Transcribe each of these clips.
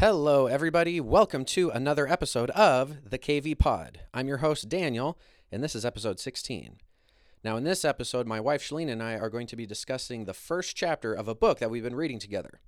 Hello, everybody. Welcome to another episode of the KV Pod. I'm your host, Daniel, and this is episode 16. Now, in this episode, my wife, Schelleen, and I are going to be discussing the first chapter of a book that we've been reading together.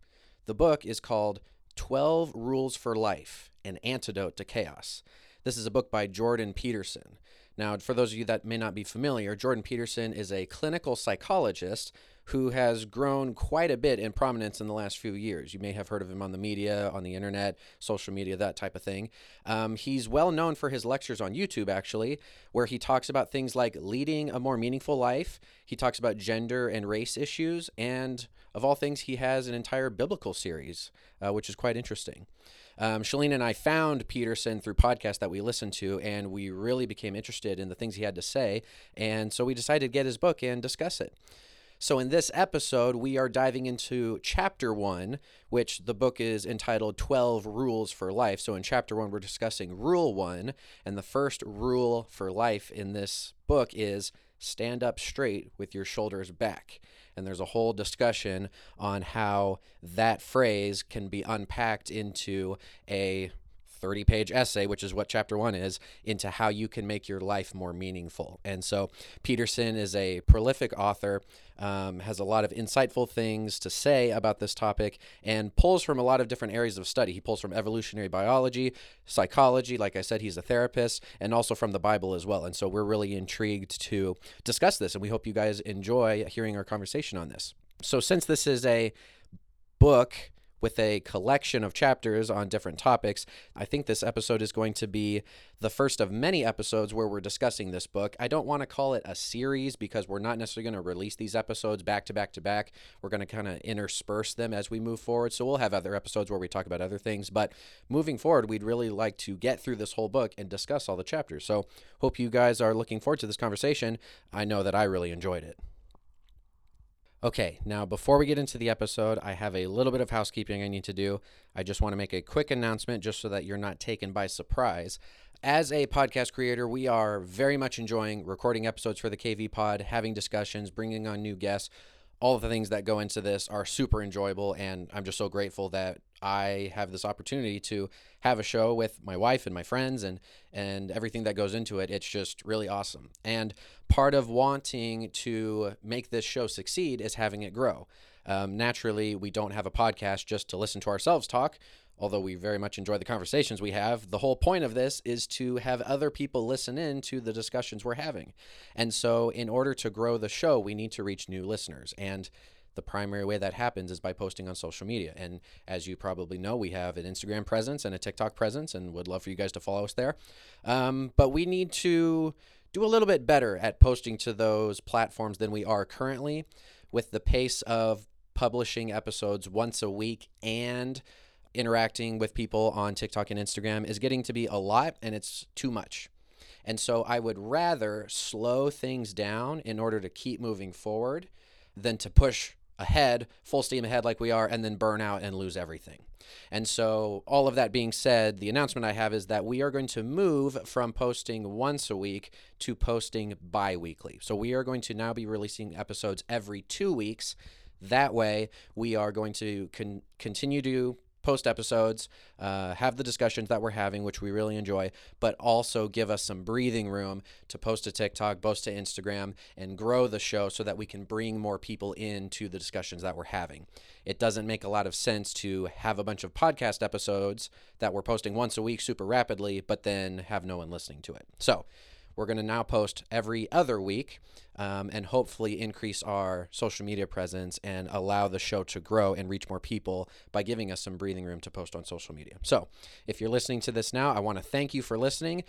The book is called 12 Rules for Life An Antidote to Chaos. This is a book by Jordan Peterson. Now, for those of you that may not be familiar, Jordan Peterson is a clinical psychologist who has grown quite a bit in prominence in the last few years. You may have heard of him on the media, on the internet, social media, that type of thing. Um, he's well known for his lectures on YouTube, actually, where he talks about things like leading a more meaningful life. He talks about gender and race issues. And of all things, he has an entire biblical series, uh, which is quite interesting. Um, Schelleen and I found Peterson through podcasts that we listened to, and we really became interested in the things he had to say. And so we decided to get his book and discuss it. So, in this episode, we are diving into chapter one, which the book is entitled 12 Rules for Life. So, in chapter one, we're discussing rule one. And the first rule for life in this book is stand up straight with your shoulders back. And there's a whole discussion on how that phrase can be unpacked into a 30 page essay, which is what chapter one is, into how you can make your life more meaningful. And so Peterson is a prolific author, um, has a lot of insightful things to say about this topic, and pulls from a lot of different areas of study. He pulls from evolutionary biology, psychology, like I said, he's a therapist, and also from the Bible as well. And so we're really intrigued to discuss this, and we hope you guys enjoy hearing our conversation on this. So, since this is a book, with a collection of chapters on different topics. I think this episode is going to be the first of many episodes where we're discussing this book. I don't want to call it a series because we're not necessarily going to release these episodes back to back to back. We're going to kind of intersperse them as we move forward. So we'll have other episodes where we talk about other things. But moving forward, we'd really like to get through this whole book and discuss all the chapters. So hope you guys are looking forward to this conversation. I know that I really enjoyed it. Okay, now before we get into the episode, I have a little bit of housekeeping I need to do. I just want to make a quick announcement just so that you're not taken by surprise. As a podcast creator, we are very much enjoying recording episodes for the KV Pod, having discussions, bringing on new guests. All of the things that go into this are super enjoyable, and I'm just so grateful that I have this opportunity to have a show with my wife and my friends and and everything that goes into it. It's just really awesome. And part of wanting to make this show succeed is having it grow. Um, naturally, we don't have a podcast just to listen to ourselves talk. Although we very much enjoy the conversations we have, the whole point of this is to have other people listen in to the discussions we're having. And so, in order to grow the show, we need to reach new listeners. And the primary way that happens is by posting on social media. And as you probably know, we have an Instagram presence and a TikTok presence, and would love for you guys to follow us there. Um, but we need to do a little bit better at posting to those platforms than we are currently with the pace of publishing episodes once a week and interacting with people on TikTok and Instagram is getting to be a lot and it's too much. And so I would rather slow things down in order to keep moving forward than to push ahead, full steam ahead like we are, and then burn out and lose everything. And so, all of that being said, the announcement I have is that we are going to move from posting once a week to posting bi weekly. So, we are going to now be releasing episodes every two weeks. That way, we are going to con- continue to post episodes, uh, have the discussions that we're having, which we really enjoy, but also give us some breathing room to post to TikTok, post to Instagram, and grow the show so that we can bring more people into the discussions that we're having. It doesn't make a lot of sense to have a bunch of podcast episodes that we're posting once a week super rapidly, but then have no one listening to it. So, we're going to now post every other week um, and hopefully increase our social media presence and allow the show to grow and reach more people by giving us some breathing room to post on social media. So, if you're listening to this now, I want to thank you for listening.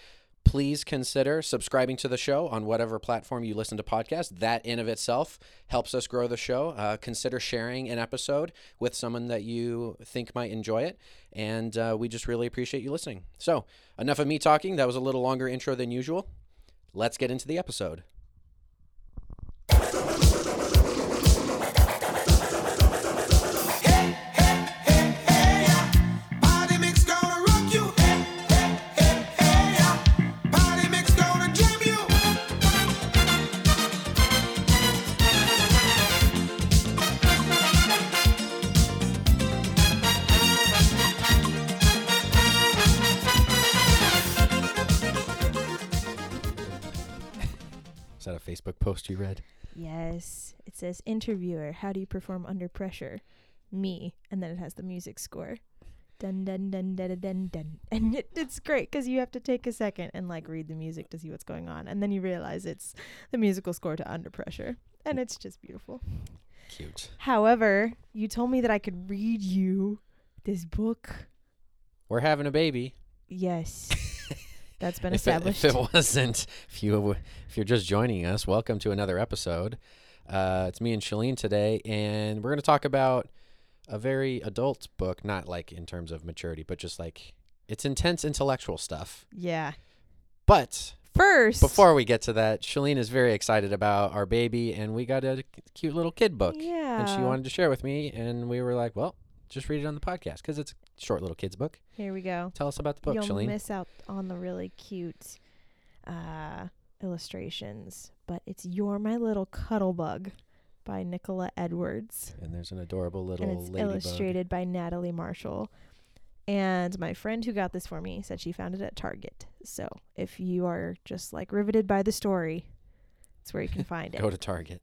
Please consider subscribing to the show on whatever platform you listen to podcasts. That in of itself helps us grow the show. Uh, consider sharing an episode with someone that you think might enjoy it. And uh, we just really appreciate you listening. So, enough of me talking. That was a little longer intro than usual. Let's get into the episode. Read. Yes. It says interviewer, how do you perform under pressure? Me. And then it has the music score. Dun dun dun dun dun dun. dun. And it, it's great because you have to take a second and like read the music to see what's going on. And then you realize it's the musical score to Under Pressure. And it's just beautiful. Cute. However, you told me that I could read you this book. We're having a baby. Yes. That's been If it, established. if it wasn't, if you if you're just joining us, welcome to another episode. Uh, it's me and Schelleen today, and we're going to talk about a very adult book, not like in terms of maturity, but just like it's intense intellectual stuff. yeah. But First, before we get to that, Schelleen is very excited about our baby, and we got a cute little kid book, yeah, and she wanted to share with me, and we were like, well, just read it on the podcast because it's a short little kids book. Here we go. Tell us about the book, You'll Schelleen. miss out on the really cute uh, illustrations, but it's "You're My Little Cuddle Bug" by Nicola Edwards, and there's an adorable little and it's ladybug. illustrated by Natalie Marshall. And my friend who got this for me said she found it at Target. So if you are just like riveted by the story, it's where you can find it. Go to Target.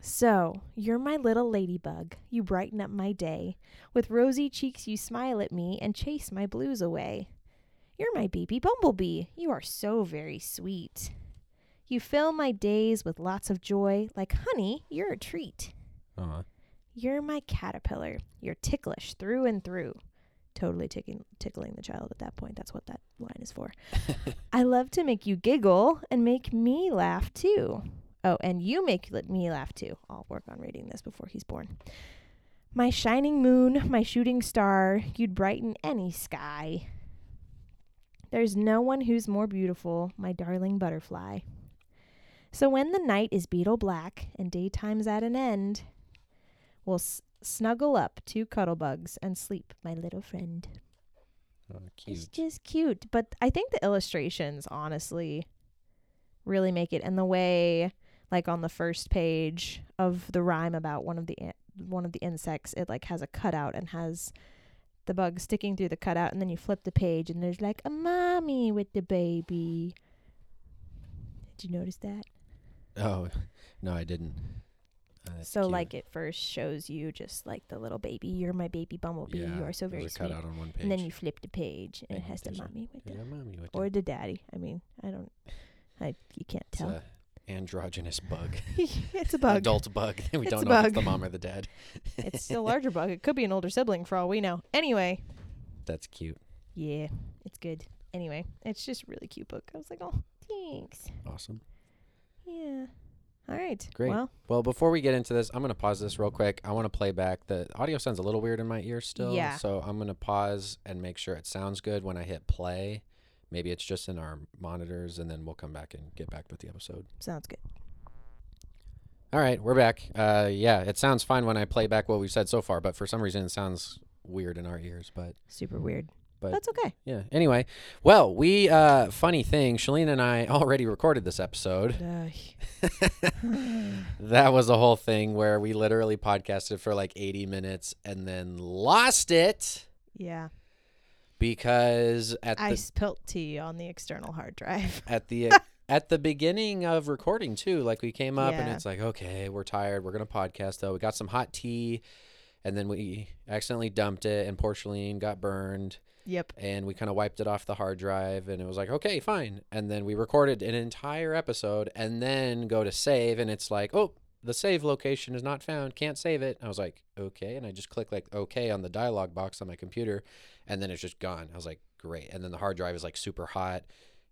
So, you're my little ladybug. You brighten up my day. With rosy cheeks, you smile at me and chase my blues away. You're my baby bumblebee. You are so very sweet. You fill my days with lots of joy. Like honey, you're a treat. Aw. You're my caterpillar. You're ticklish through and through. Totally tickling, tickling the child at that point. That's what that line is for. I love to make you giggle and make me laugh too. Oh, and you make me laugh too. I'll work on reading this before he's born. My shining moon, my shooting star, you'd brighten any sky. There's no one who's more beautiful, my darling butterfly. So when the night is beetle black and daytime's at an end, we'll s- snuggle up two cuddle bugs and sleep, my little friend. Oh, It's cute. just cute. But I think the illustrations honestly really make it and the way like on the first page of the rhyme about one of the in- one of the insects, it like has a cutout and has the bug sticking through the cutout and then you flip the page and there's like a mommy with the baby. Did you notice that? Oh, no, I didn't. Uh, so cute. like it first shows you just like the little baby, you're my baby bumblebee, yeah, you are so very a sweet. cutout on one page. And then you flip the page and it has the mommy with the mommy with or the, daddy. I mean, I don't, I you can't tell. Androgynous bug. it's a bug. Adult bug. we It's don't know if it's the mom or the dad. It's a larger bug. It could be an older sibling for all we know. Anyway, That's cute. yeah, it's good. Anyway, it's just a really cute book. I was like, oh, thanks. Awesome. Yeah. All right. Great. Well, Well, before we get into this, I'm going to pause this real quick. I want to play back. The audio sounds a little weird in my ear still. Yeah. So I'm going to pause and make sure it sounds good when I hit play. Maybe it's just in our monitors, and then we'll come back and get back with the episode. sounds good. All right, we're back. Uh, yeah, it sounds fine when I play back what we've said so far, but for some reason it sounds weird in our ears. But Super weird. But- That's okay. yeah. Anyway, well, we uh, funny thing, Schelleen and I already recorded this episode. that was a whole thing where we literally podcasted for like 80 minutes and then lost it yeah. Because at I the spilt tea on the external hard drive. at the at the beginning of recording too like we came up and it's like okay we're tired. We're gonna podcast though. We got some hot tea and then we accidentally dumped it and porcelain got burned. Yep. and we kind of wiped it off the hard drive and it was like okay fine. And then we recorded an entire episode and then go to save and it's like oh the save location is not found. Can't save it. I was like okay. And i just click like okay on the dialog box on my computer and then it's just gone i was like great and then the hard drive is like super hot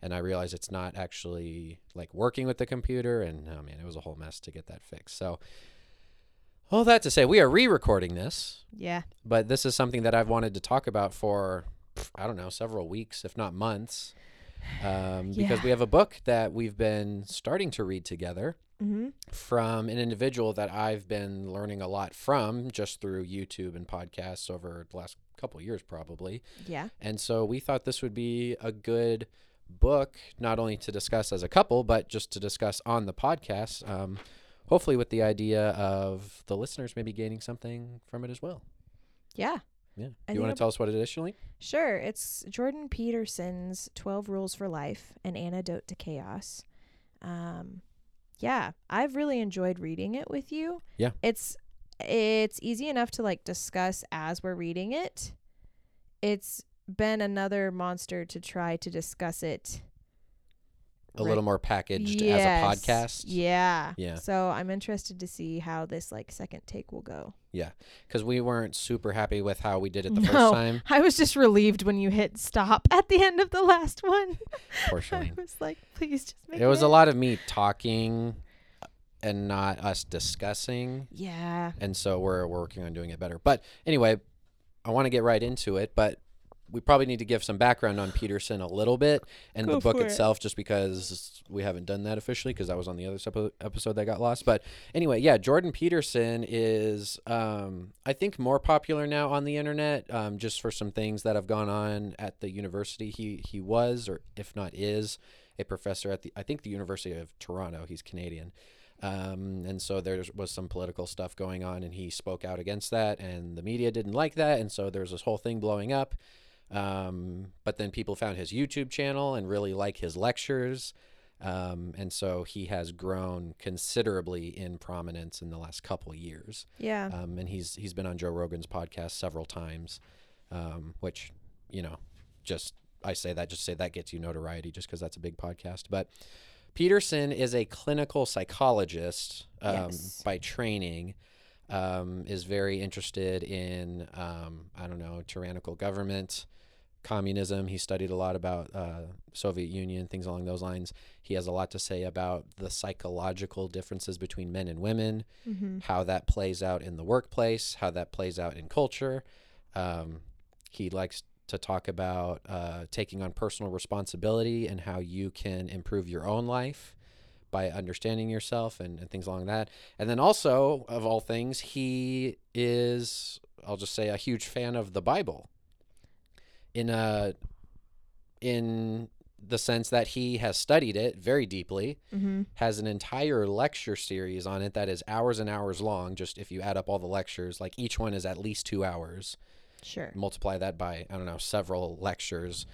and i realized it's not actually like working with the computer and oh man it was a whole mess to get that fixed so all that to say we are re-recording this Yeah. but this is something that I've wanted to talk about for I don't know several weeks, if not months, um, because Yeah. we have a book that we've been starting to read together Mm-hmm. from an individual that I've been learning a lot from just through YouTube and podcasts over the last couple years, probably. Yeah. And so we thought this would be a good book, not only to discuss as a couple, but just to discuss on the podcast. Um, hopefully, with the idea of the listeners maybe gaining something from it as well. Yeah. Yeah. I you want to tell us what it is, Schelleen? Sure. It's Jordan Peterson's 12 Rules for Life An Antidote to Chaos. Um, yeah, I've really enjoyed reading it with you. Yeah. It's it's easy enough to like discuss as we're reading it. It's been another monster to try to discuss it A Right. little more packaged Yes. as a podcast. Yeah. Yeah. So I'm interested to see how this like second take will go. Yeah. Because we weren't super happy with how we did it the No. first time. I was just relieved when you hit stop at the end of the last one. Poor I was like, please just make It was a lot of me talking and not us discussing. Yeah. and so we're working on doing it better. But anyway, I want to get right into it, but we probably need to give some background on Peterson a little bit and Go the book for it. itself, just because we haven't done that officially, because that was on the other epi- episode that got lost. But anyway, yeah, Jordan Peterson is, um, I think, more popular now on the internet, um, just for some things that have gone on at the university. He he was, or if not is, a professor at the I think the University of Toronto. He's Canadian. Um, and so there was some political stuff going on, and he spoke out against that, and the media didn't like that, and so there's this whole thing blowing up. Um, but then people found his YouTube channel and really like his lectures, um, and so he has grown considerably in prominence in the last couple years. Yeah. Um, and he's he's been on Joe Rogan's podcast several times, um, which you know, just I say that just say that gets you notoriety just because that's a big podcast. But Peterson is a clinical psychologist um, Yes. by training. Um, is very interested in um, I don't know tyrannical government, communism. He studied a lot about uh, Soviet Union things along those lines. He has a lot to say about the psychological differences between men and women mm-hmm. how that plays out in the workplace, how that plays out in culture. Um, he likes to talk about uh, taking on personal responsibility and how you can improve your own life by understanding yourself and, and things along that. And then also, of all things, he is, I'll just say, a huge fan of the Bible. In a, in the sense that he has studied it very deeply Mm-hmm. has an entire lecture series on it that is hours and hours long. Just if you add up all the lectures, like each one is at least two hours. Sure. Multiply that by, I don't know, several lectures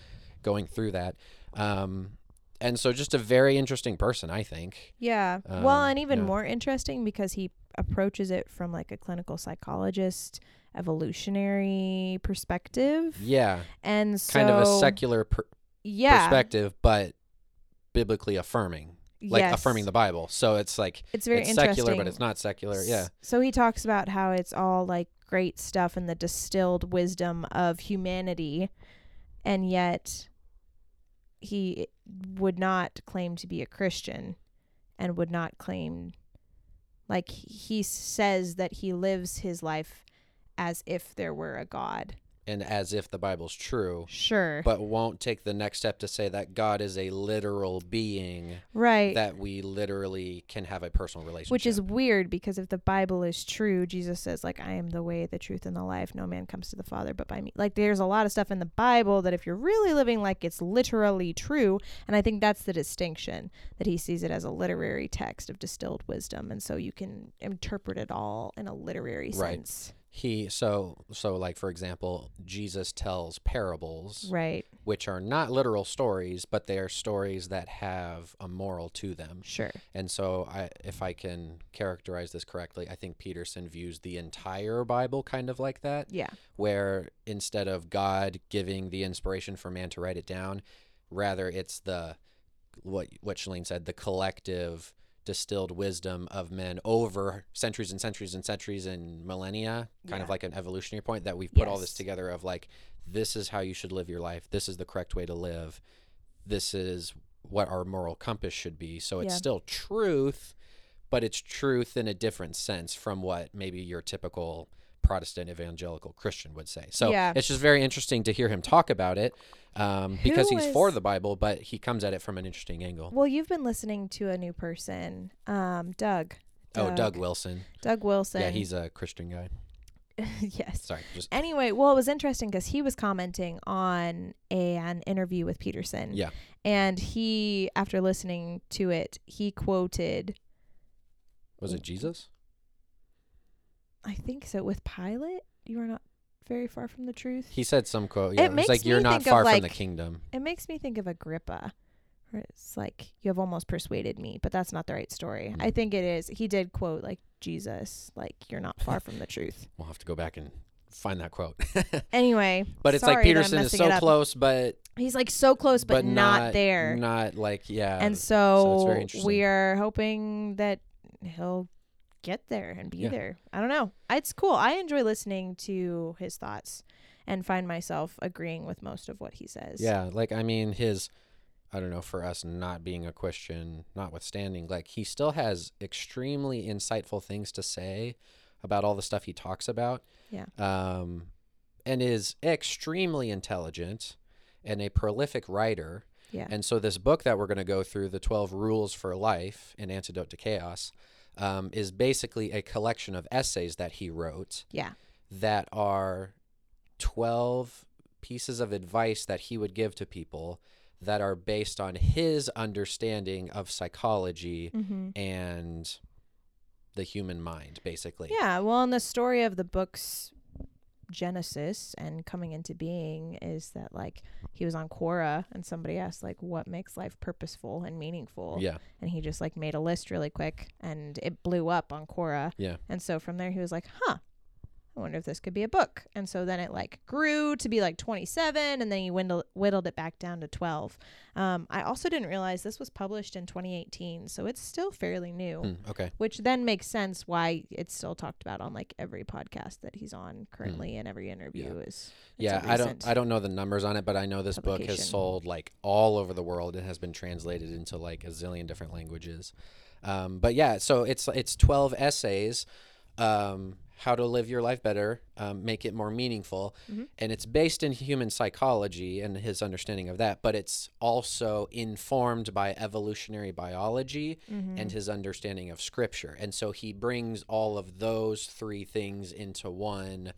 going through that. Um, and so just a very interesting person, I think. Yeah. well, Um, and even yeah. more interesting because he approaches it from like a clinical psychologist, evolutionary perspective. Yeah. And so Kind of a secular per- yeah, perspective, but biblically affirming, like yes. affirming the Bible. So it's like, It's very it's interesting. secular, but it's not secular. Yeah. So he talks about how it's all like great stuff and the distilled wisdom of humanity, and yet he would not claim to be a Christian and would not claim like he says that he lives his life as if there were a god. And as if the Bible's true. Sure. but won't take the next step to say that God is a literal being right. that we literally can have a personal relationship. Which is weird because if the Bible is true, Jesus says like I am the way, the truth and the life. No man comes to the Father but by me. Like there's a lot of stuff in the Bible that if you're really living like it's literally true, and I think that's the distinction that he sees it as a literary text of distilled wisdom and so you can interpret it all in a literary Right. sense. He so so like for example, Jesus tells parables Right. which are not literal stories, but they are stories that have a moral to them. Sure. And so I if I can characterize this correctly, I think Peterson views the entire Bible kind of like that. Yeah. where instead of God giving the inspiration for man to write it down, rather it's the what what Schelleen said, the collective distilled wisdom of men over centuries and centuries and centuries and millennia, kind of like an evolutionary point that we've put all this together of like this is how you should live your life. This is the correct way to live. This is what our moral compass should be. So it's Yeah. still truth, but it's truth in a different sense from what maybe your typical Protestant evangelical Christian would say. So Yeah. it's just very interesting to hear him talk about it um, because he's for the Bible, but he comes at it from an interesting angle. Well, you've been listening to a new person, um, Doug. Oh, Doug Wilson. Doug Wilson. Yeah, he's a Christian guy. yes. Sorry, just Anyway, well, it was interesting because he was commenting on a, an interview with Peterson. Yeah. And he, after listening to it, he quoted, was it Jesus? I think so, with Pilate. You are not very far from the truth. He said some quote. Yeah, It it was like you're not far from the kingdom. it makes me think of Agrippa, where it's like you have almost persuaded me, but that's not the right story. Hmm. I think it is. He did quote like Jesus, like you're not far from the truth. We'll have to go back and find that quote. Anyway, but it's like Peterson is so close, but He's like so close, but, but not, there. Not like yeah. and so so, it's very interesting. we are hoping that he'll get there and be Yeah. there. I don't know. It's cool. I enjoy listening to his thoughts and find myself agreeing with most of what he says. Yeah, like I mean his I don't know, for us not being a Christian notwithstanding, like he still has extremely insightful things to say about all the stuff he talks about. Yeah. Um and is extremely intelligent and a prolific writer. Yeah. And so this book that we're going to go through, The 12 Rules for Life, An Antidote to Chaos, um, is basically a collection of essays that he wrote yeah. that are 12 pieces of advice that he would give to people that are based on his understanding of psychology Mm-hmm. and the human mind, basically. Yeah. Well, and the story of the book's genesis and coming into being is that like he was on Quora and somebody asked like what makes life purposeful and meaningful Yeah. and he just like made a list really quick and it blew up on Quora Yeah. and so from there he was like huh I wonder if this could be a book and so then it like grew to be like 27 and then he whittled, whittled it back down to 12 um, I also didn't realize this was published in 2018 so it's still fairly new Hmm, okay. which then makes sense why it's still talked about on like every podcast that he's on currently and every interview is a Hmm. Yeah, I don't I don't know the numbers on it, but I know this book has sold like all over the world It has been translated into like a zillion different languages. Um, but yeah, so it's it's 12 essays um, how to live your life better, um, make it more meaningful. Mhm. And it's based in human psychology and his understanding of that, but it's also informed by evolutionary biology Mhm. and his understanding of scripture. And so he brings all of those three things into one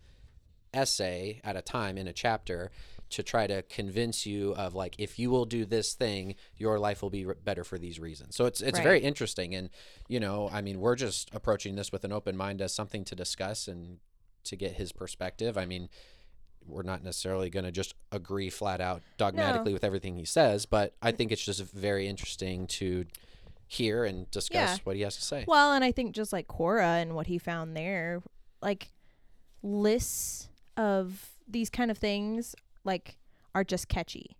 essay at a time in a chapter to try to convince you of like if you will do this thing your life will be better for these reasons. So it's it's Right. very interesting. And you know i mean we're just approaching this with an open mind as something to discuss and to get his perspective. I mean we're not necessarily going to just agree flat out dogmatically with everything he says but i think it's just very interesting to hear and discuss Yeah. what he has to say. Well, and I think just like Quora and what he found there, like lists of these kind of things like are just catchy.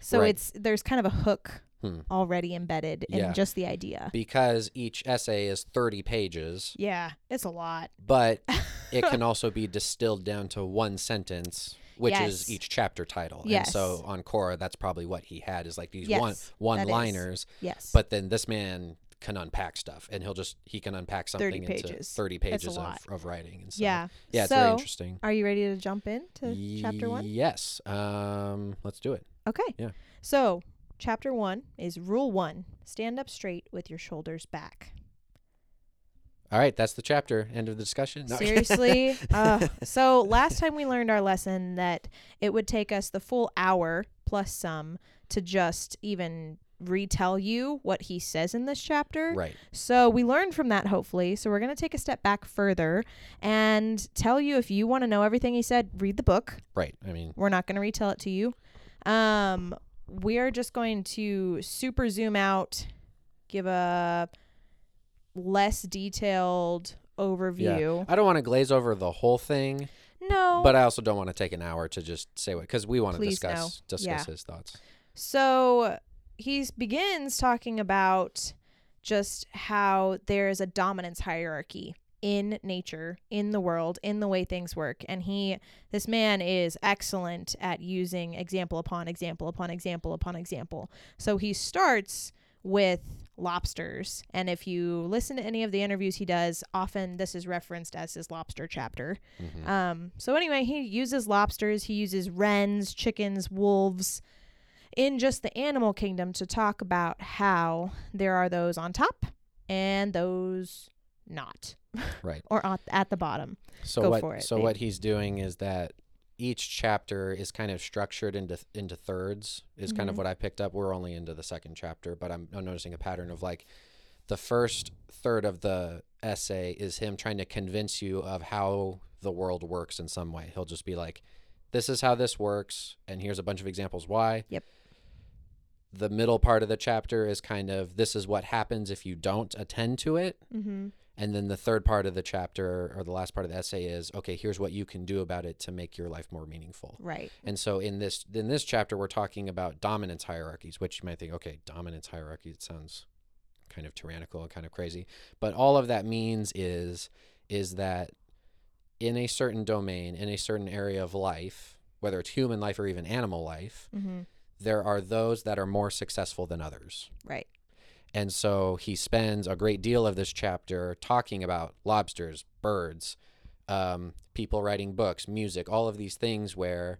So Right. it's there's kind of a hook Hmm. already embedded in Yeah. just the idea. because each essay is 30 pages Yeah, it's a lot. but it can also be distilled down to one sentence which Yes. is each chapter title and so on Quora that's probably what he had is like these Yes, one one liners Yes. but then this man can unpack stuff and he'll just he can unpack something 30 into. 30 pages of, of writing and so yeah. yeah it's so, very interesting Are you ready to jump into chapter 1? yes um let's do it Okay. Yeah. So, chapter 1 is rule 1. Stand up straight with your shoulders back. all right that's the chapter end of the discussion No. Seriously? uh, so last time we learned our lesson that it would take us the full hour plus some to just even retell you what he says in this chapter. right So we learned from that hopefully. So we're going to take a step back further and tell you if you want to know everything he said, read the book. right i mean We're not going to retell it to you. Um we are just going to super zoom out, give a less detailed overview. Yeah. i don't want to glaze over the whole thing No. but I also don't want to take an hour to just say what because we want to discuss no. discuss Yeah. his thoughts. So he begins talking about just how there is a dominance hierarchy in nature, in the world, in the way things work. And he, this man is excellent at using example upon example upon example upon example. So he starts with lobsters. And if you listen to any of the interviews he does, often this is referenced as his lobster chapter. Mhm. Um, so anyway, he uses lobsters, he uses wrens, chickens, wolves in just the animal kingdom to talk about how there are those on top and those not Right. or at, the bottom. So Go what for it, so babe. what he's doing is that each chapter is kind of structured into into thirds is kind of Mhm. what I picked up. We're only into the second chapter, but I'm, I'm noticing a pattern of like the first third of the essay is him trying to convince you of how the world works in some way. He'll just be like, "This is how this works, and here's a bunch of examples why." Yep. The middle part of the chapter is kind of this is what happens if you don't attend to it. Mm-hmm. And then the third part of the chapter or the last part of the essay is okay, here's what you can do about it to make your life more meaningful. Right. And so in this in this chapter we're talking about dominance hierarchies, which you might think, okay, dominance hierarchy, it sounds kind of tyrannical and kind of crazy. But all of that means is is that in a certain domain, in a certain area of life, whether it's human life or even animal life, Mm-hmm. There are those that are more successful than others. Right. And so he spends a great deal of this chapter talking about lobsters, birds, um, people writing books, music, all of these things where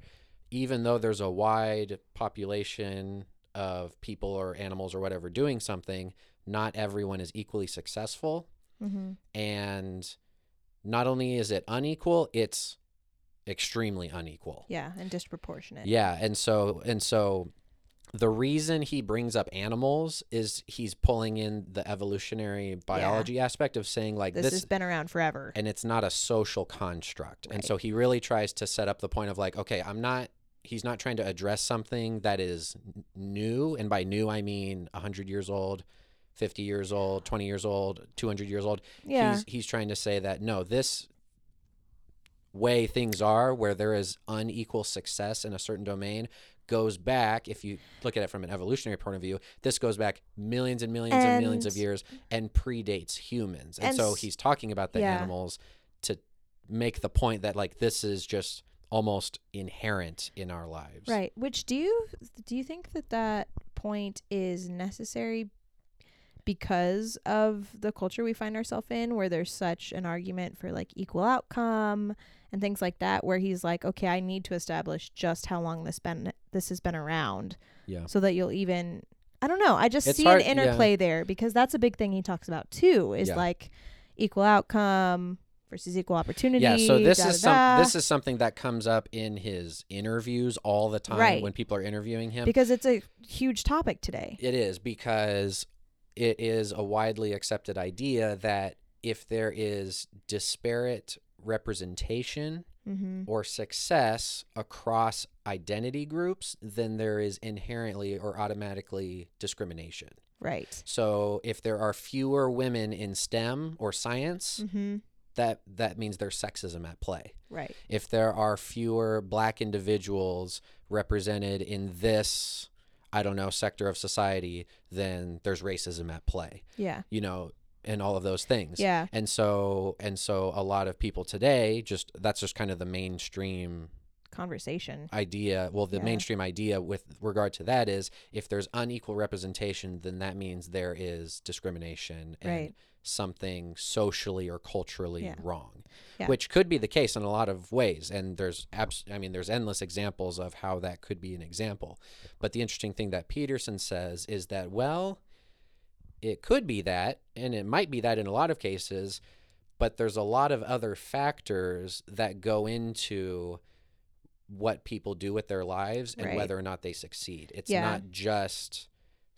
even though there's a wide population of people or animals or whatever doing something, not everyone is equally successful. Mm-hmm. And not only is it unequal, it's extremely unequal. Yeah, and disproportionate. Yeah, and so and so the reason he brings up animals is he's pulling in the evolutionary biology aspect of saying like This, this, has been around forever. and it's not a social construct. And so he really tries to set up the point of like okay, I'm not he's not trying to address something that is new and by new I mean 100 years old, 50 years old, 20 years old, 200 years old yeah. he's he's trying to say that no this way things are where there is unequal success in a certain domain goes back if you look at it from an evolutionary point of view this goes back millions and millions and, millions of years and predates humans and, And so he's talking about the yeah. animals to make the point that like this is just almost inherent in our lives Right. Which do you do you think that that point is necessary because of the culture we find ourselves in where there's such an argument for like equal outcome and things like that where he's like okay I need to establish just how long this been this has been around yeah so that you'll even I don't know I just It's see hard- an yeah. interplay there because that's a big thing he talks about too is Yeah. like equal outcome versus equal opportunity Yeah, so this da, is da, da. some this is something that comes up in his interviews all the time Right. when people are interviewing him. because it's a huge topic today It is because it is a widely accepted idea that if there is disparate representation mm-hmm. or success across identity groups, then there is inherently or automatically discrimination. right So if there are fewer women in STEM or science, mm-hmm. that that means there's sexism at play. right If there are fewer black individuals represented in this I don't know sector of society, then there's racism at play. yeah You know, and all of those things. yeah And so and so a lot of people today just that's just kind of the mainstream conversation idea. Well, the Yeah. mainstream idea with regard to that is if there's unequal representation, then that means there is discrimination and Right. Something socially or culturally Yeah. wrong. Yeah. Which could be the case in a lot of ways and there's abs- I mean there's endless examples of how that could be an example. But the interesting thing that Peterson says is that well, it could be that and it might be that in a lot of cases, but there's a lot of other factors that go into what people do with their lives and Right. whether or not they succeed. It's Yeah. not just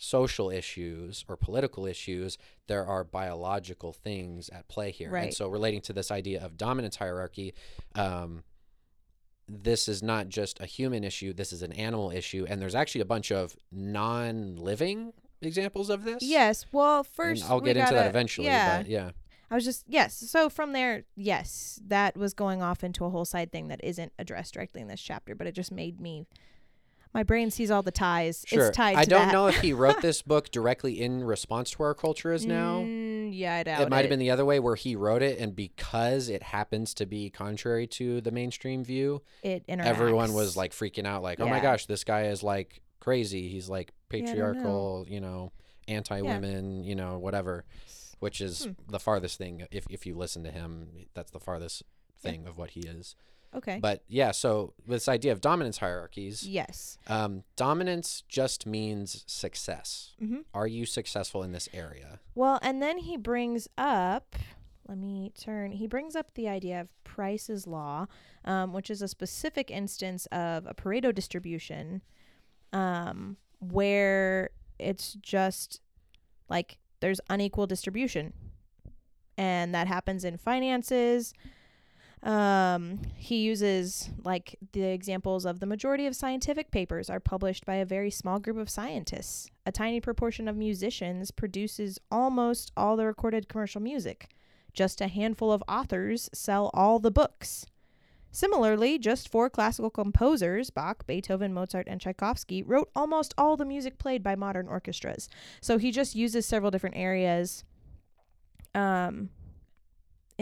social issues or political issues, there are biological things at play here. And Right. so, relating to this idea of dominance hierarchy, um, this is not just a human issue, this is an animal issue. And there's actually a bunch of non living examples of this. yes well And first I'll we get into that eventually. yeah But yeah. i was just yes so from there yes that was going off into a whole side thing that isn't addressed directly in this chapter but it just made me my brain sees all the ties Sure. it's tied I don't that. know if he wrote this book directly in response to our culture is now. Mm, yeah i doubt it might have been the other way where he wrote it and because it happens to be contrary to the mainstream view it interacts. everyone was like freaking out like oh my gosh this guy is like crazy he's like I don't know. patriarchal you know anti-women you know whatever which is Hmm. the farthest thing if, if you listen to him that's the farthest thing of what he is okay but yeah so this idea of dominance hierarchies yes um, dominance just means success mm-hmm. are you successful in this area Well, and then he brings up, let me turn, he brings up the idea of Price's Law, um, which is a specific instance of a Pareto distribution um, where it's just like there's unequal distribution. And that happens in finances. Um, he uses like the examples of the majority of scientific papers are published by a very small group of scientists. A tiny proportion of musicians produces almost all the recorded commercial music. Just a handful of authors sell all the books. Similarly, just four classical composers, Bach, Beethoven, Mozart, and Tchaikovsky, wrote almost all the music played by modern orchestras. So he just uses several different areas um,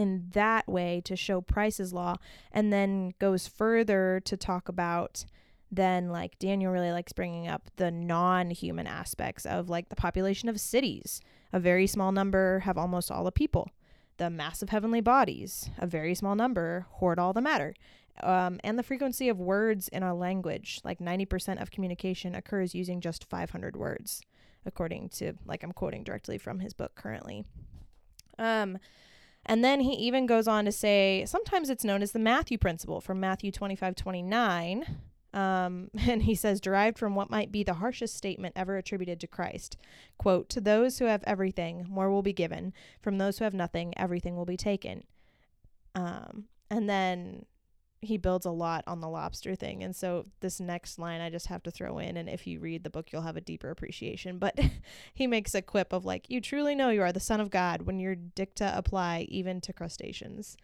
in that way to show Price's law, and then goes further to talk about then like Daniel really likes bringing up the non-human aspects of like the population of cities. A very small number have almost all the people the mass of heavenly bodies, a very small number, hoard all the matter. Um, and the frequency of words in a language, like 90% of communication occurs using just 500 words, according to, like, I'm quoting directly from his book currently. Um, and then he even goes on to say sometimes it's known as the Matthew principle from Matthew 25 29. Um, and he says, derived from what might be the harshest statement ever attributed to Christ. Quote, To those who have everything, more will be given. From those who have nothing, everything will be taken. Um, and then he builds a lot on the lobster thing. And so this next line I just have to throw in. And if you read the book, you'll have a deeper appreciation. But he makes a quip of like, You truly know you are the Son of God when your dicta apply even to crustaceans.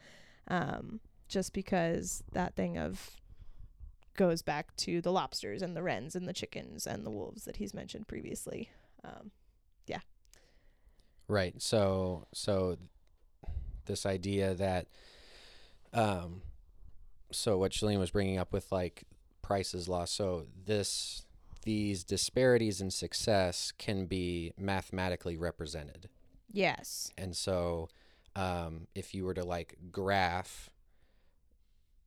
Um, just because that thing of goes back to the lobsters and the wrens and the chickens and the wolves that he's mentioned previously. Um, yeah. Right. So so this idea that um so what Schelleen was bringing up with like Price's law. So this these disparities in success can be mathematically represented. yes. And so um if you were to like graph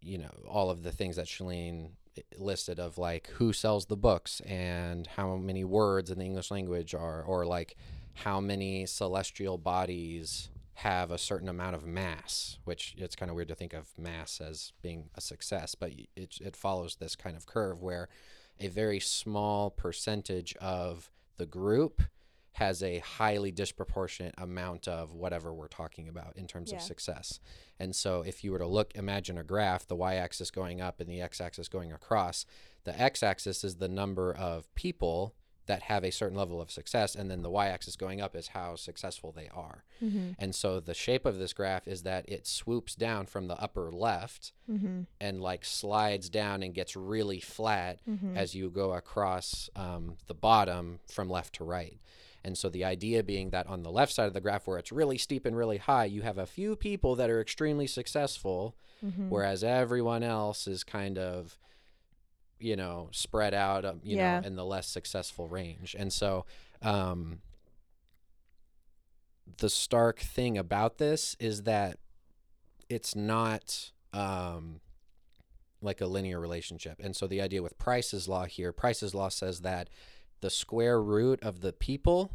you know all of the things that Schelleen listed of like who sells the books and how many words in the English language are or like how many celestial bodies have a certain amount of mass, which it's kind of weird to think of mass as being a success, but it, it follows this kind of curve where a very small percentage of the group has a highly disproportionate amount of whatever we're talking about in terms of success. And so if you were to look, imagine a graph, the y axis going up and the x axis going across, the x axis is the number of people that have a certain level of success, and then the y axis going up is how successful they are. Mm-hmm. And so the shape of this graph is that it swoops down from the upper left Mm-hmm. and like slides down and gets really flat Mm-hmm. as you go across um, the bottom from left to right. And so the idea being that on the left side of the graph, where it's really steep and really high, you have a few people that are extremely successful, mm-hmm. whereas everyone else is kind of, you know, spread out, um, you Yeah. know, in the less successful range. And so, um, the stark thing about this is that it's not um, like a linear relationship. And so the idea with Price's law here, Price's law says that the square root of the people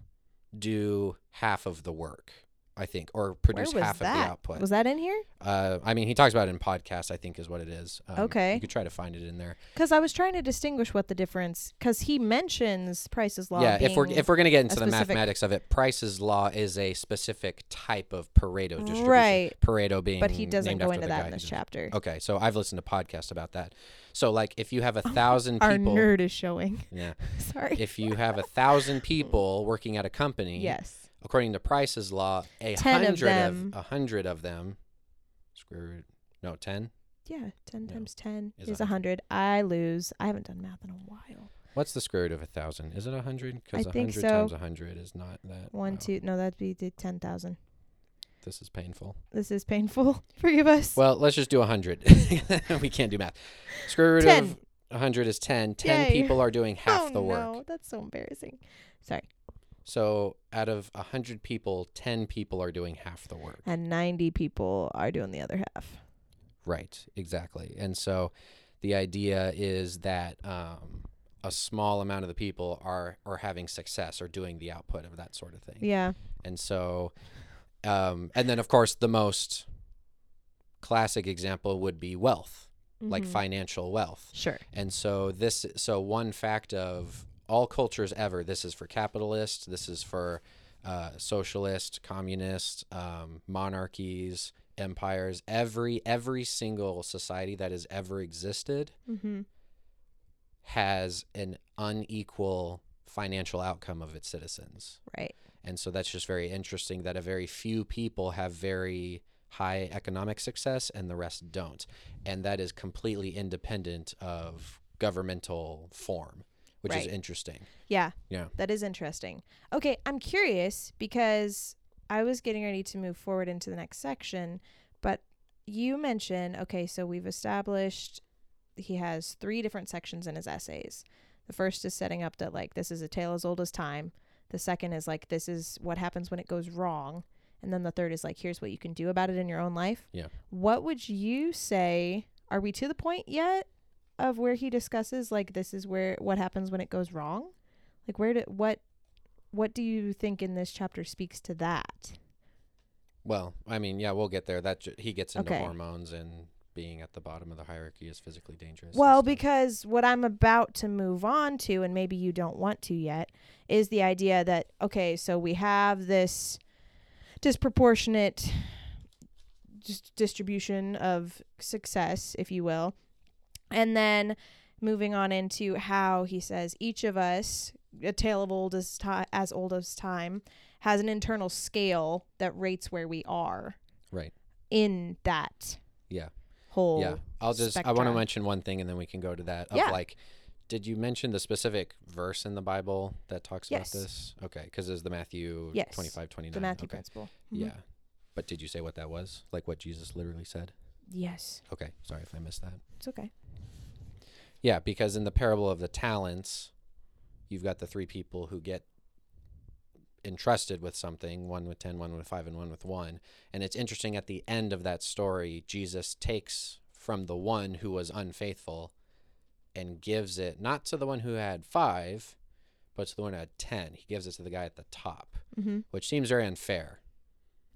do half of the work, I think, or produce half that? of the output. Was that in here? uh, I mean, he talks about it in podcasts, I think is what it is. Um, Okay. You could try to find it in there. Because I was trying to distinguish what the difference. Because he mentions Price's law. yeah, if we're if we're gonna get into the specific- mathematics of it, Price's law is a specific type of Pareto distribution. right, Pareto being but he doesn't go into that in this chapter. Okay, so I've listened to podcasts about that. So like, if you have a thousand Our people, nerd is showing. yeah, Sorry. if you have a thousand people working at a company, yes. According to Price's law, a 10 of hundred them. of a hundred of them, square root, no, ten. Yeah, ten No. times ten Is is a a hundred. I lose. I haven't done math in a while. What's the square root of a thousand? Is it a hundred? Because I a think hundred so. times a hundred is not that. One, wow. two. No, that'd be the ten thousand. This is painful. This is painful. Forgive us. Well, let's just do a hundred. we can't do math. Square root ten. of a hundred is ten. Ten Yay. people are doing half oh the work. no, that's so embarrassing. Sorry. So out of a hundred people, ten people are doing half the work. And ninety people are doing the other half. Right, exactly. And so the idea is that um, a small amount of the people are are having success or doing the output of that sort of thing. Yeah. And so, um, and then of course the most classic example would be wealth, like Mhm. financial wealth. Sure. And so this, so one fact of all cultures ever, this is for capitalist, this is for uh, socialist, communist, um, monarchies, empires, every every single society that has ever existed Mm-hmm. has an unequal financial outcome of its citizens. Right. And so that's just very interesting that a very few people have very high economic success and the rest don't. And that is completely independent of governmental form, which Right. is interesting. Yeah. Yeah. That is interesting. Okay, I'm curious because I was getting ready to move forward into the next section, but you mentioned okay, so we've established he has three different sections in his essays. The first is setting up that like this is a tale as old as time. The second is like this is what happens when it goes wrong. And then the third is like here's what you can do about it in your own life. Yeah. What would you say are we to the point yet of where he discusses like this is where what happens when it goes wrong? Like where do what what do you think in this chapter speaks to that? Well, I mean, yeah, we'll get there. That ju- he gets into Okay. hormones and being at the bottom of the hierarchy is physically dangerous. and Well, stuff. because what I'm about to move on to, and maybe you don't want to yet, is the idea that, okay, so we have this disproportionate dis- distribution of success, if you will. And then moving on into how he says each of us, a tale of old as, ti- as old as time, has an internal scale that rates where we are right. in that Yeah. whole. Yeah. I'll just I want to mention one thing and then we can go to that of Yeah. like did you mention the specific verse in the Bible that talks Yes. about this? Okay, cuz it's the Matthew Yes. 25 29. The Matthew okay. principle. Mhm. Yeah. But did you say what that was? Like what Jesus literally said? Yes. Okay, sorry if I missed that. It's okay. Yeah, because in the parable of the talents, you've got the three people who get entrusted with something one with 10, one with 5, and one with 1. And it's interesting at the end of that story, Jesus takes from the one who was unfaithful and gives it not to the one who had 5, but to the one who had 10. He gives it to the guy at the top, Mm-hmm. which seems very unfair.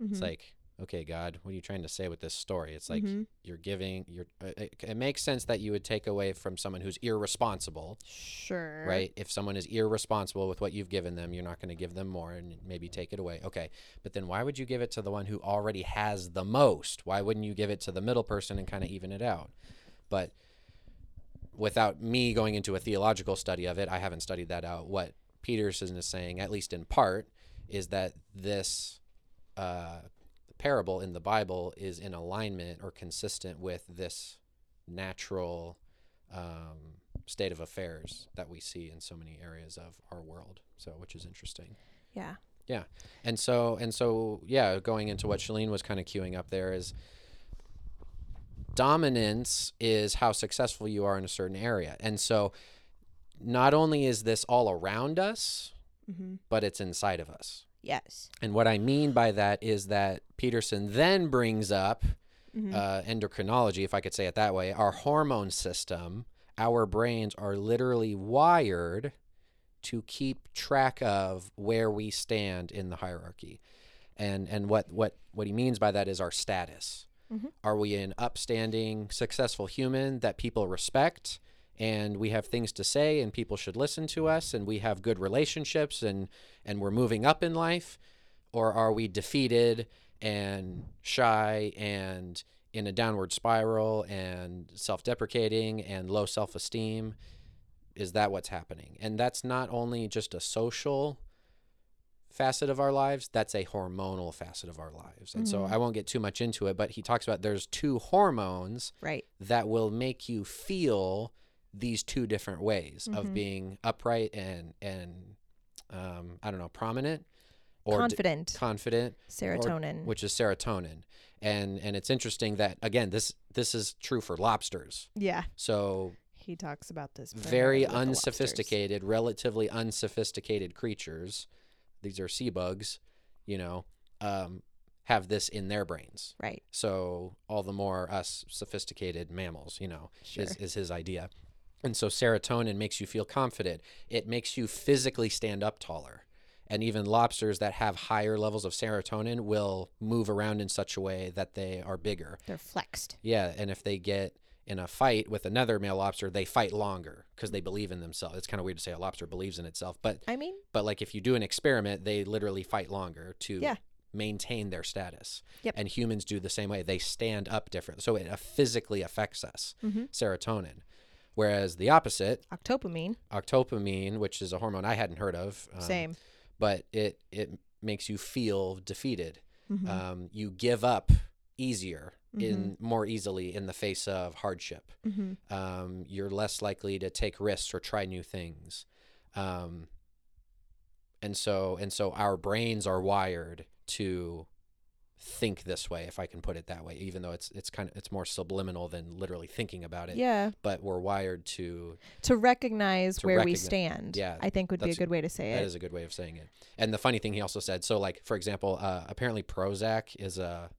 mm-hmm. It's like, okay, God, what are you trying to say with this story? It's like Mhm. you're giving, you're, uh, it, it makes sense that you would take away from someone who's irresponsible sure. right? If someone is irresponsible with what you've given them, you're not going to give them more and maybe take it away. Okay. But then why would you give it to the one who already has the most? Why wouldn't you give it to the middle person and kind of even it out? But without me going into a theological study of it, I haven't studied that out. What Peterson is saying, at least in part, is that this uh, parable in the Bible is in alignment or consistent with this natural um, state of affairs that we see in so many areas of our world. So, which is interesting. Yeah. Yeah. And so, and so, yeah, going into what Schelleen was kind of queuing up there is dominance is how successful you are in a certain area. And so, not only is this all around us, Mm-hmm. but it's inside of us. Yes. And what I mean by that is that Peterson then brings up Mm-hmm. uh, endocrinology, if I could say it that way, our hormone system, our brains are literally wired to keep track of where we stand in the hierarchy. And and what what what he means by that is our status. Mhm. Are we an upstanding, successful human that people respect and we have things to say and people should listen to us and we have good relationships and and we're moving up in life or are we defeated and shy and in a downward spiral and self-deprecating and low self-esteem is that what's happening and that's not only just a social facet of our lives that's a hormonal facet of our lives and so Mhm. i won't get too much into it but he talks about there's two hormones Right. that will make you feel these two different ways of Mhm. being upright and and um, I don't know prominent or d- Confident. confident Serotonin. which is serotonin and and it's interesting that again this this is true for lobsters yeah. so He talks about this. very primarily with the lobsters. unsophisticated relatively unsophisticated creatures these are sea bugs you know um, have this in their brains Right. so all the more us sophisticated mammals you know Sure. is, is his idea and so serotonin makes you feel confident it makes you physically stand up taller and even lobsters that have higher levels of serotonin will move around in such a way that they are bigger They're flexed. yeah and if they get in a fight with another male lobster they fight longer because they believe in themselves it's kind of weird to say a lobster believes in itself but I mean, but like if you do an experiment they literally fight longer to Yeah. maintain their status. Yep. And humans do the same way. They stand up different. So it uh, physically affects us, Mm-hmm. serotonin. Whereas the opposite, Octopamine. octopamine, which is a hormone I hadn't heard of, um, Same. but it it makes you feel defeated. Mhm. Um, you give up easier in Mm-hmm. more easily in the face of hardship. Mhm. Um, you're less likely to take risks or try new things. Um, and so and so our brains are wired to think this way if i can put it that way even though it's it's kind of it's more subliminal than literally thinking about it Yeah. but we're wired to To recognize To where we stand. yeah, I think would be a good way to say that That is a good way of saying it and the funny thing he also said so like for example uh, apparently prozac is a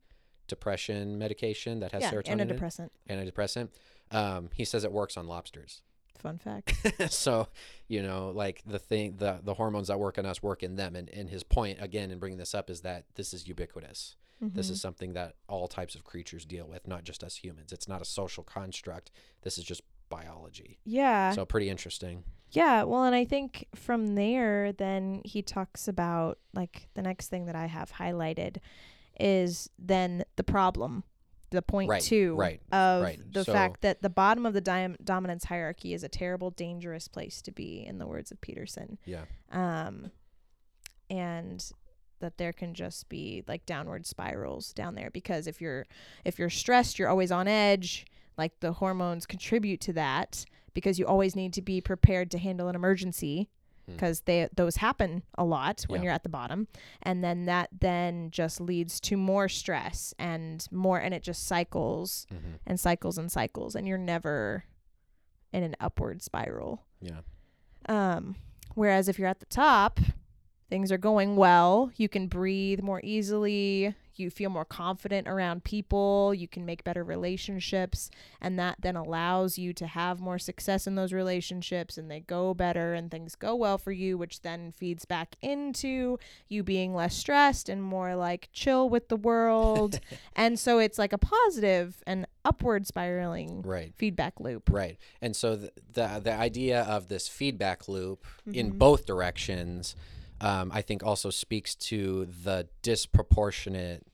depression medication that has yeah, serotonin in it, antidepressant. antidepressant um, he says it works on lobsters Fun fact. so you know like the thing the the hormones that work in us work in them and, and his point again in bringing this up is that this is ubiquitous this Mhm. is something that all types of creatures deal with not just us humans it's not a social construct this is just biology yeah. so pretty interesting Yeah, well, and I think from there, then he talks about like the next thing that I have highlighted is then the problem, the point Right, two right, of right. the So- fact that the bottom of the dim- dominance hierarchy is a terrible, dangerous place to be, in the words of Peterson. yeah Um, and that there can just be like downward spirals down there because if you're if you're stressed, you're always on edge. Like the hormones contribute to that because you always need to be prepared to handle an emergency Hmm. because they those happen a lot when Yeah. you're at the bottom and then that then just leads to more stress and more and it just cycles hmm and cycles and cycles and you're never in an upward spiral yeah um, whereas if you're at the top, things are going well. You can breathe more easily. You feel more confident around people. You can make better relationships. And that then allows you to have more success in those relationships and they go better and things go well for you, which then feeds back into you being less stressed and more like chill with the world. and so it's like a positive and upward spiraling right feedback loop. Right. And so the the, the idea of this feedback loop in Mhm. both directions, um, I think also speaks to the disproportionate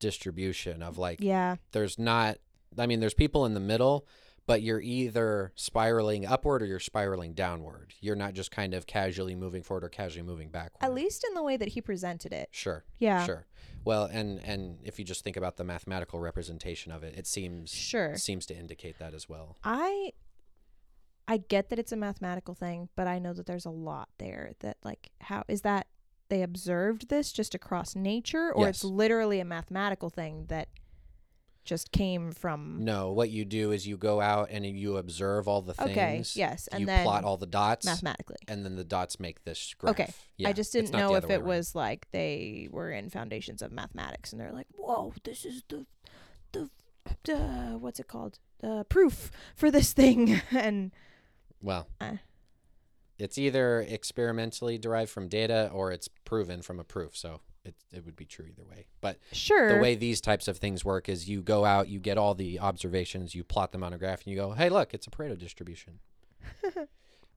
distribution of like Yeah. there's not I mean there's people in the middle, but you're either spiraling upward or you're spiraling downward. You're not just kind of casually moving forward or casually moving backward. At least in the way that he presented it. Sure. Yeah. Sure. Well, and and if you just think about the mathematical representation of it, it seems Sure. seems to indicate that as well. I I get that it's a mathematical thing, but I know that there's a lot there that like how is that they observed this just across nature or it's literally a mathematical thing that just came from No, what you do is you go out and you observe all the things. Okay, yes, and you then plot all the dots, mathematically. and then the dots make this graph. Okay, Yeah, I just didn't know if it around. was like they were in foundations of mathematics and they're like, "Whoa, this is the the uh, what's it called? The proof for this thing." and Well, Uh. it's either experimentally derived from data or it's proven from a proof. So it it would be true either way. But sure. the way these types of things work is you go out, you get all the observations, you plot them on a graph, and you go, "Hey, look, it's a Pareto distribution."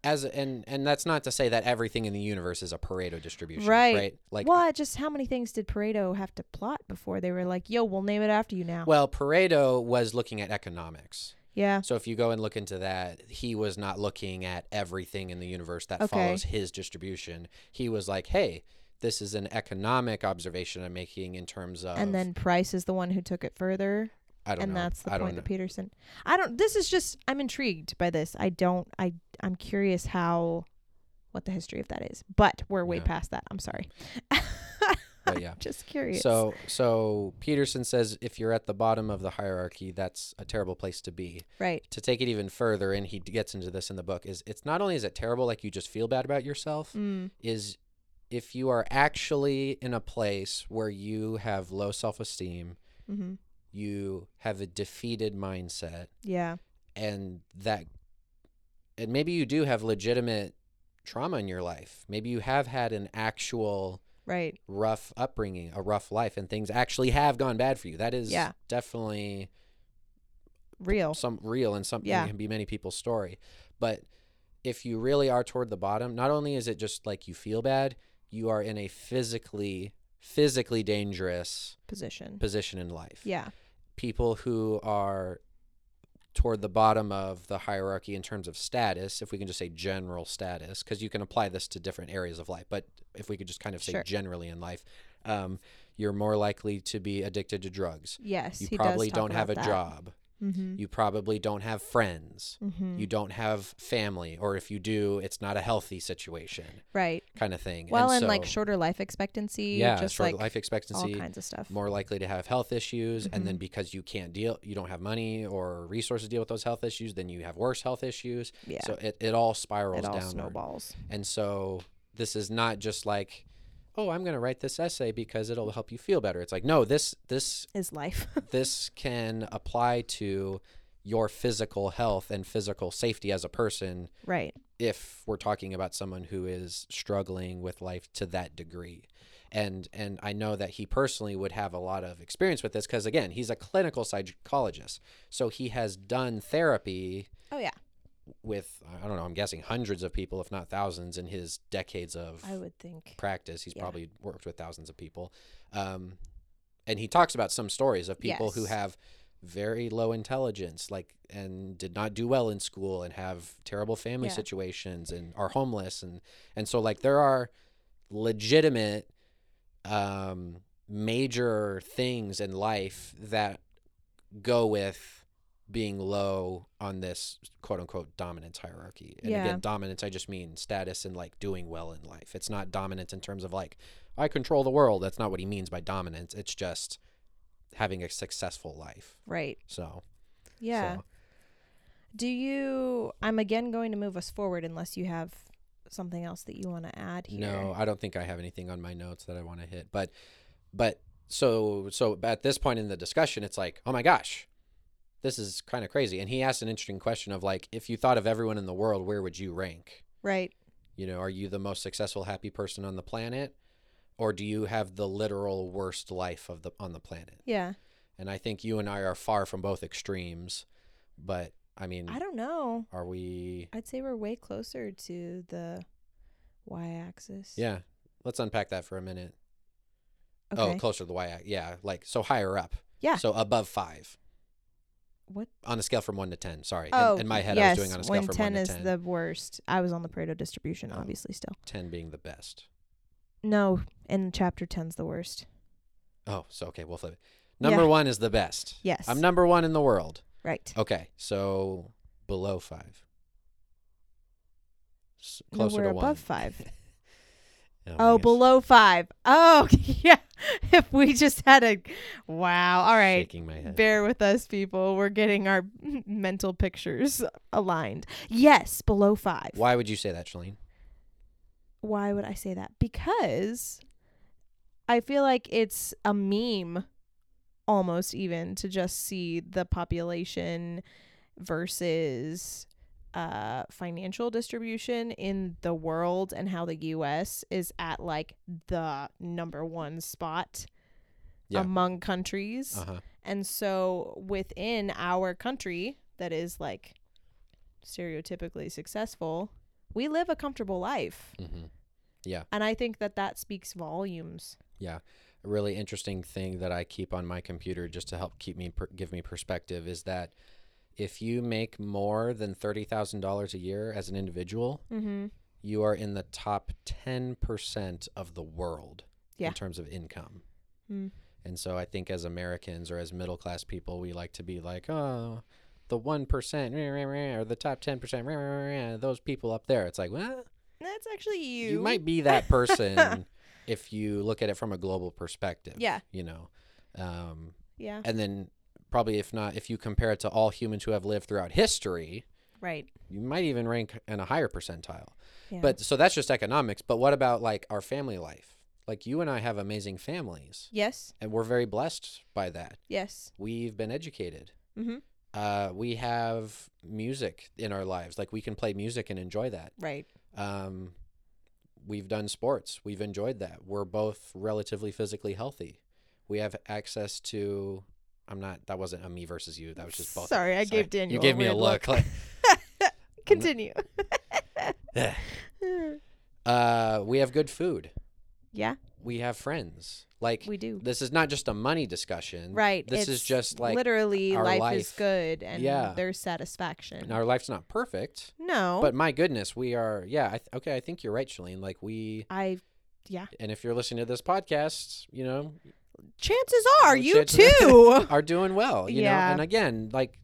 As and and that's not to say that everything in the universe is a Pareto distribution, Right. Right? Like what? Just how many things did Pareto have to plot before they were like, "Yo, we'll name it after you now"? Well, Pareto was looking at economics. Yeah. So if you go and look into that, he was not looking at everything in the universe that Okay. follows his distribution. He was like, "Hey, this is an economic observation I'm making in terms of." And then Price is the one who took it further, I don't and know. that's the I don't point that Peterson. I don't. This is just. I'm intrigued by this. I don't. I. I'm curious how, what the history of that is. But we're way Yeah. past that. I'm sorry. But yeah. just curious. So so Peterson says if you're at the bottom of the hierarchy, that's a terrible place to be. right. To take it even further, and he gets into this in the book, is it's not only is it terrible, like you just feel bad about yourself, Mm. is if you are actually in a place where you have low self esteem, Mm-hmm. you have a defeated mindset, Yeah. and that, and maybe you do have legitimate trauma in your life. Maybe you have had an actual Right. rough upbringing, a rough life, and things actually have gone bad for you. That is Yeah. definitely Real. some real and something Yeah. can be many people's story. But if you really are toward the bottom, not only is it just like you feel bad, you are in a physically physically dangerous Position. position in life. Yeah. People who are toward the bottom of the hierarchy in terms of status, if we can just say general status, because you can apply this to different areas of life, but if we could just kind of say Sure. generally in life, um, you're more likely to be addicted to drugs. Yes. You probably don't have a that. job. Mm-hmm. You probably don't have friends. mm-hmm. You don't have family, or if you do, it's not a healthy situation, right. kind of thing. Well, and, like so- shorter life expectancy. yeah, Just short like life all expectancy, kinds of stuff. more likely to have health issues, and Mhm. then because you can't deal, you don't have money or resources to deal with those health issues, then you have worse health issues. yeah. So it, it all spirals down. it all downward. snowballs. And so this is not just like, oh, I'm going to write this essay because it'll help you feel better. It's like, no, this this Is life. this can apply to your physical health and physical safety as a person right. if we're talking about someone who is struggling with life to that degree and and I know that he personally would have a lot of experience with this because again he's a clinical psychologist so he has done therapy Oh yeah. With I don't know I'm guessing hundreds of people if not thousands in his decades of I would think. practice he's Yeah. probably worked with thousands of people um, and he talks about some stories of people who have very low intelligence like and did not do well in school and have terrible family Yeah. situations and are homeless and and so like there are legitimate um major things in life that go with being low on this quote unquote dominance hierarchy. And Yeah. again, dominance I just mean status and like doing well in life. It's not dominance in terms of like I control the world. That's not what he means by dominance. It's just having a successful life. Right. So Yeah. so, Do you? I'm again going to move us forward unless you have something else that you want to add here. No, I don't think I have anything on my notes that I want to hit. But but so so at this point in the discussion it's like, "Oh my gosh. This is kind of crazy." And he asked an interesting question of like, if you thought of everyone in the world, where would you rank? Right. You know, are you the most successful happy person on the planet or do you have the literal worst life of the on the planet? Yeah. And I think you and I are far from both extremes, but I mean, I don't know. are we I'd say we're way closer to the y-axis. Yeah. Let's unpack that for a minute. Oh, okay. Oh, closer to the y. Axis. Yeah, like so higher up. Yeah. So above five what? on a scale from one to ten. Sorry. Oh, in, in my head, yes. I was doing on a scale when from ten one is to ten. is the worst. I was on the Pareto distribution, Oh. obviously. Still. ten being the best. No, and chapter 10's the worst. Oh, so okay, we'll flip it. Number Yeah. one is the best. Yes. I'm number one in the world. right. Okay, so below five. S- No, closer we're to above one. five. Oh, Oh, below five. Oh, yeah. If we just had a, wow. All right. Shaking my head. Bear with us, people. We're getting our mental pictures aligned. Yes, below five. Why would you say that, Schelleen? Why would I say that? Because I feel like it's a meme almost even to just see the population versus uh financial distribution in the world and how the US is at like the number 1 spot Yeah. among countries. Uh huh. And so within our country that is like stereotypically successful, we live a comfortable life. Mm-hmm. And I think that that speaks volumes. Yeah. A really interesting thing that I keep on my computer just to help keep me per- give me perspective is that if you make more than $30,000 a year as an individual, Mm-hmm. you are in the top 10% of the world Yeah. in terms of income. Mm. And so I think as Americans or as middle class people, we like to be like, oh, the 1% rah, rah, rah, or the top 10%, rah, rah, rah, rah, those people up there. It's like, well, That's actually you. you might be that person if you look at it from a global perspective. Yeah. You know, um, Yeah. and then probably if not, if you compare it to all humans who have lived throughout history, Right. you might even rank in a higher percentile. Yeah. But so that's just economics. But what about like our family life? Like you and I have amazing families, yes. and we're very blessed by that. Yes. We've been educated. Mm-hmm. Uh, we have music in our lives. Like we can play music and enjoy that. Right. Um, we've done sports. We've enjoyed that. We're both relatively physically healthy. We have access to. I'm not. That wasn't a me versus you. That was just both. Sorry, I gave Daniel You a gave me a look. look. like, Continue. uh, we have good food. yeah. We have friends. Like we do. this is not just a money discussion. Right. This is just like literally our life, is good and Yeah. there's satisfaction. and our life's not perfect, no. but my goodness, we are. Yeah. I th- okay. I think you're right, Schelleen. Like we, I yeah. and if you're listening to this podcast, you know, Chances are you chances- too. are doing well. You know, and again, like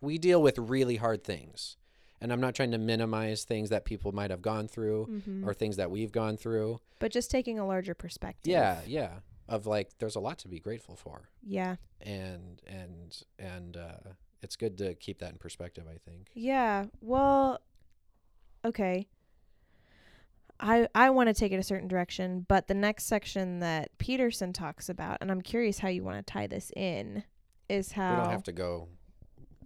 we deal with really hard things, and I'm not trying to minimize things that people might have gone through Mhm. or things that we've gone through. but just taking a larger perspective. Yeah, yeah. Of like, there's a lot to be grateful for, Yeah. and and and uh, it's good to keep that in perspective. I think. Yeah. Well, okay. I I want to take it a certain direction, but the next section that Peterson talks about, and I'm curious how you want to tie this in, is how We don't have to go.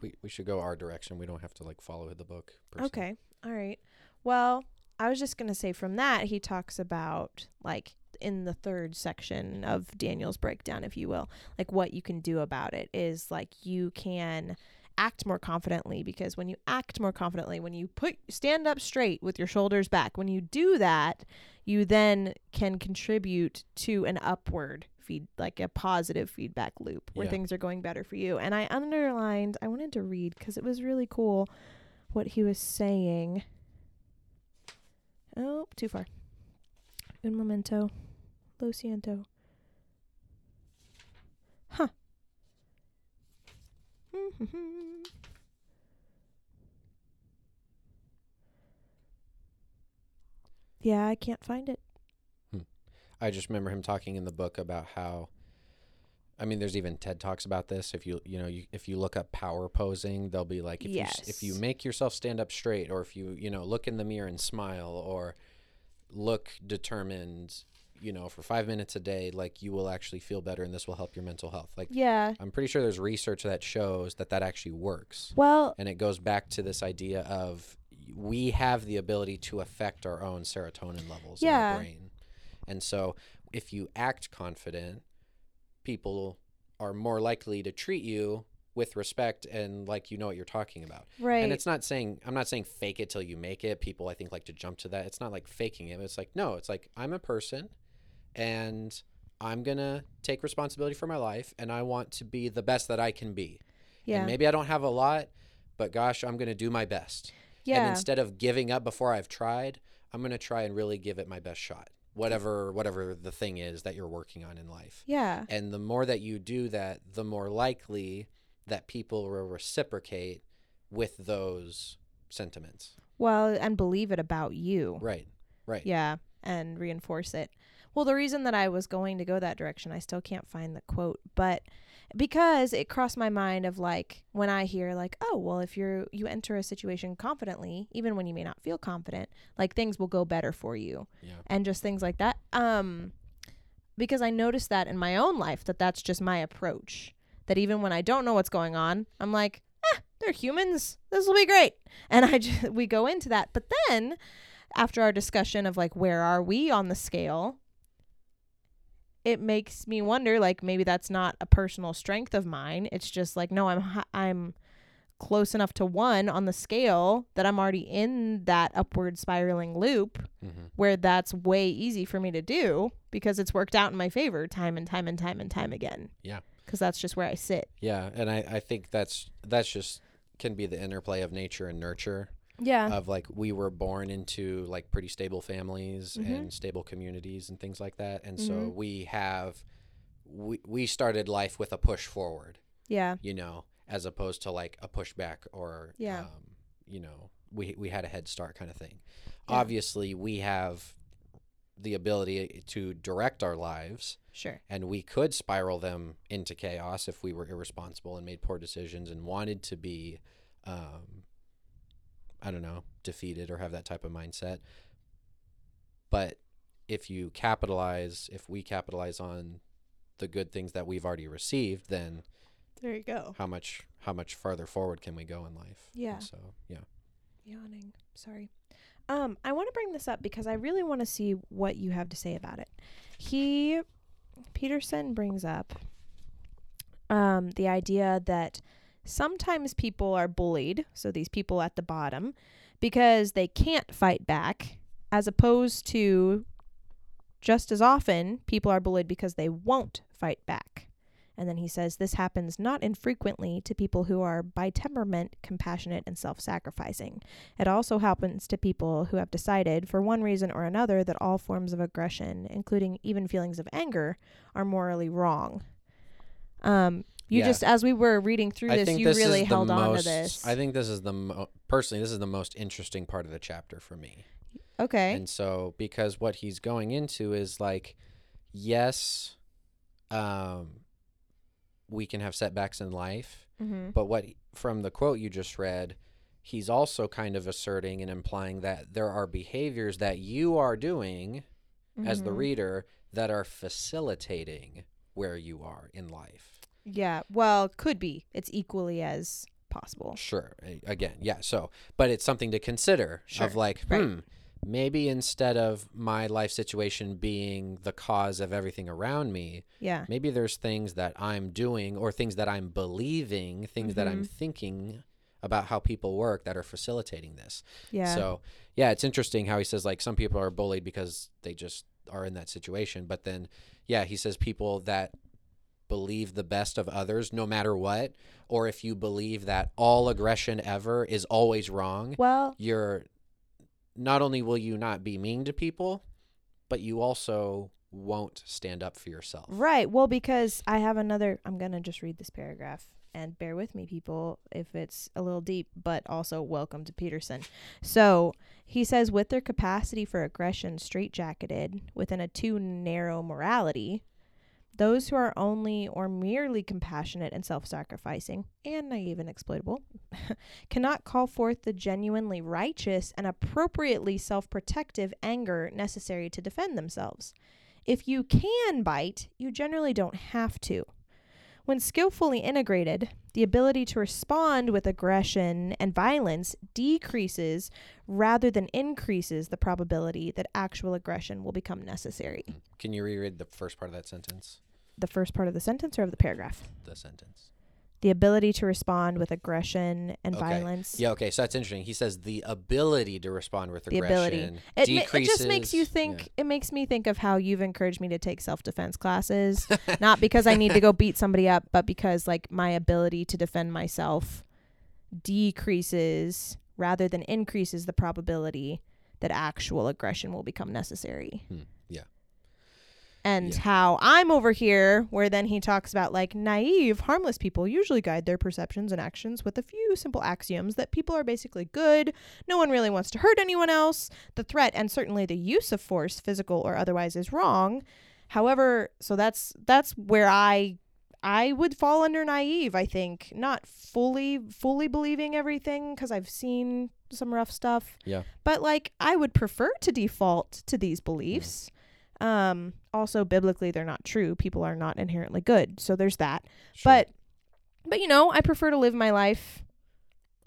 We we should go our direction. We don't have to like follow the book. per se. Okay. All right. Well, I was just going to say from that he talks about like in the third section of Daniel's breakdown if you will, like what you can do about it is like you can act more confidently because when you act more confidently, when you put stand up straight with your shoulders back, when you do that, you then can contribute to an upward feed like a positive feedback loop where Yeah. things are going better for you. And I underlined, I wanted to read cuz it was really cool what he was saying. Oh, too far. Un momento. Lo siento. Huh. yeah, I can't find it. Hmm. I just remember him talking in the book about how I mean there's even TED talks about this. If you you know you, if you look up power posing they'll be like if you if you make yourself stand up straight or if you you know look in the mirror and smile or look determined you know for 5 minutes a day like you will actually feel better and this will help your mental health like Yeah. I'm pretty sure there's research that shows that that actually works Well, and it goes back to this idea of we have the ability to affect our own serotonin levels in the brain. And so if you act confident, people are more likely to treat you with respect and like you know what you're talking about. right. And it's not saying I'm not saying fake it till you make it. People I think like to jump to that. It's not like faking it. It's like no, it's like I'm a person and I'm to take responsibility for my life and I want to be the best that I can be. yeah. And maybe I don't have a lot, but gosh, I'm to do my best. Yeah. And instead of giving up before I've tried, I'm to try and really give it my best shot. Whatever whatever the thing is that you're working on in life. yeah. And the more that you do that, the more likely that people will reciprocate with those sentiments. Well, and believe it about you. Right. Right. Yeah, and reinforce it. Well, the reason that I was going to go that direction, I still can't find the quote, but because it crossed my mind of like when I hear like, oh, well, if you're you enter a situation confidently, even when you may not feel confident, like things will go better for you, Yeah. and just things like that. Um, because I noticed that in my own life that that's just my approach. That even when I don't know what's going on, I'm like, ah, they're humans. This will be great, and I just we go into that. But then after our discussion of like where are we on the scale it makes me wonder like maybe that's not a personal strength of mine it's just like no i'm i'm close enough to 1 on the scale that i'm already in that upward spiraling loop Mm-hmm. where that's way easy for me to do because it's worked out in my favor time and time and time and time again Yeah. cuz that's just where i sit Yeah, and I, I think that's that's just can be the interplay of nature and nurture. Yeah of like we were born into like pretty stable families Mhm. and stable communities and things like that and so Mhm. we have we, we started life with a push forward yeah you know as opposed to like a pushback or Yeah. um, you know we we had a head start kind of thing Yeah. obviously we have the ability to direct our lives sure and we could spiral them into chaos if we were irresponsible and made poor decisions and wanted to be um, i don't know defeated or have that type of mindset but if you capitalize if we capitalize on the good things that we've already received then there you go how much how much farther forward can we go in life And Yeah. so yeah yawning. Sorry. Um, I want to bring this up because I really want to see what you have to say about it. He Peterson brings up um the idea that sometimes people are bullied, so these people at the bottom, because they can't fight back, as opposed to Just as often, people are bullied because they won't fight back. And then he says this happens not infrequently to people who are by temperament compassionate and self sacrificing. It also happens to people who have decided, for one reason or another, that all forms of aggression, including even feelings of anger, are morally wrong. Um, you Yeah. just, as we were reading through I this, you this really held on to this. I think this is the mo- personally this is the most interesting part of the chapter for me. okay. And so because what he's going into is like yes um we can have setbacks in life, mm-hmm. but what from the quote you just read, he's also kind of asserting and implying that there are behaviors that you are doing as the Mhm. reader that are facilitating where you are in life. Yeah. Well, could be. It's equally as possible. Sure. Again, yeah. So, but it's something to consider Sure, of like, right. hmm, maybe instead of my life situation being the cause of everything around me, Yeah. maybe there's things that I'm doing or things that I'm believing, things that I'm Mhm. thinking about how people work that are facilitating this. Yeah. So, yeah, it's interesting how he says like some people are bullied because they just are in that situation, but then yeah, he says people that believe the best of others no matter what or if you believe that all aggression ever is always wrong, well, you're not only will you not be mean to people, but you also won't stand up for yourself. right. Well, because I have another. I'm gonna just read this paragraph and bear with me, people, if it's a little deep. But also, welcome to Peterson. So he says, with their capacity for aggression straitjacketed within a too narrow morality. Those who are only or merely compassionate and self sacrificing, and naive and exploitable, cannot call forth the genuinely righteous and appropriately self protective anger necessary to defend themselves. If you can bite, you generally don't have to. When skillfully integrated, the ability to respond with aggression and violence decreases rather than increases the probability that actual aggression will become necessary. Can you reread the first part of that sentence? The first part of the sentence or of the paragraph? The sentence. The ability to respond with aggression and Okay. violence. Yeah, okay, so that's interesting. He says the ability to respond with The ability. aggression It, ma- decreases. it just makes you think. It makes me think of how you've encouraged me to take self defense classes, not because I need to go beat somebody up, but because like my ability to defend myself decreases rather than increases the probability that actual aggression will become necessary. Hmm, yeah. And Yeah. how I'm over here, where then he talks about like naive, harmless people usually guide their perceptions and actions with a few simple axioms that people are basically good, no one really wants to hurt anyone else, the threat and certainly the use of force, physical or otherwise, is wrong. However, so that's that's where I I would fall under naive, I think. Not fully fully believing everything because I've seen some rough stuff. Yeah. But like I would prefer to default to these mm-hmm. beliefs. Um also biblically they're not true. People are not inherently good. So there's that. Sure. But but you know, I prefer to live my life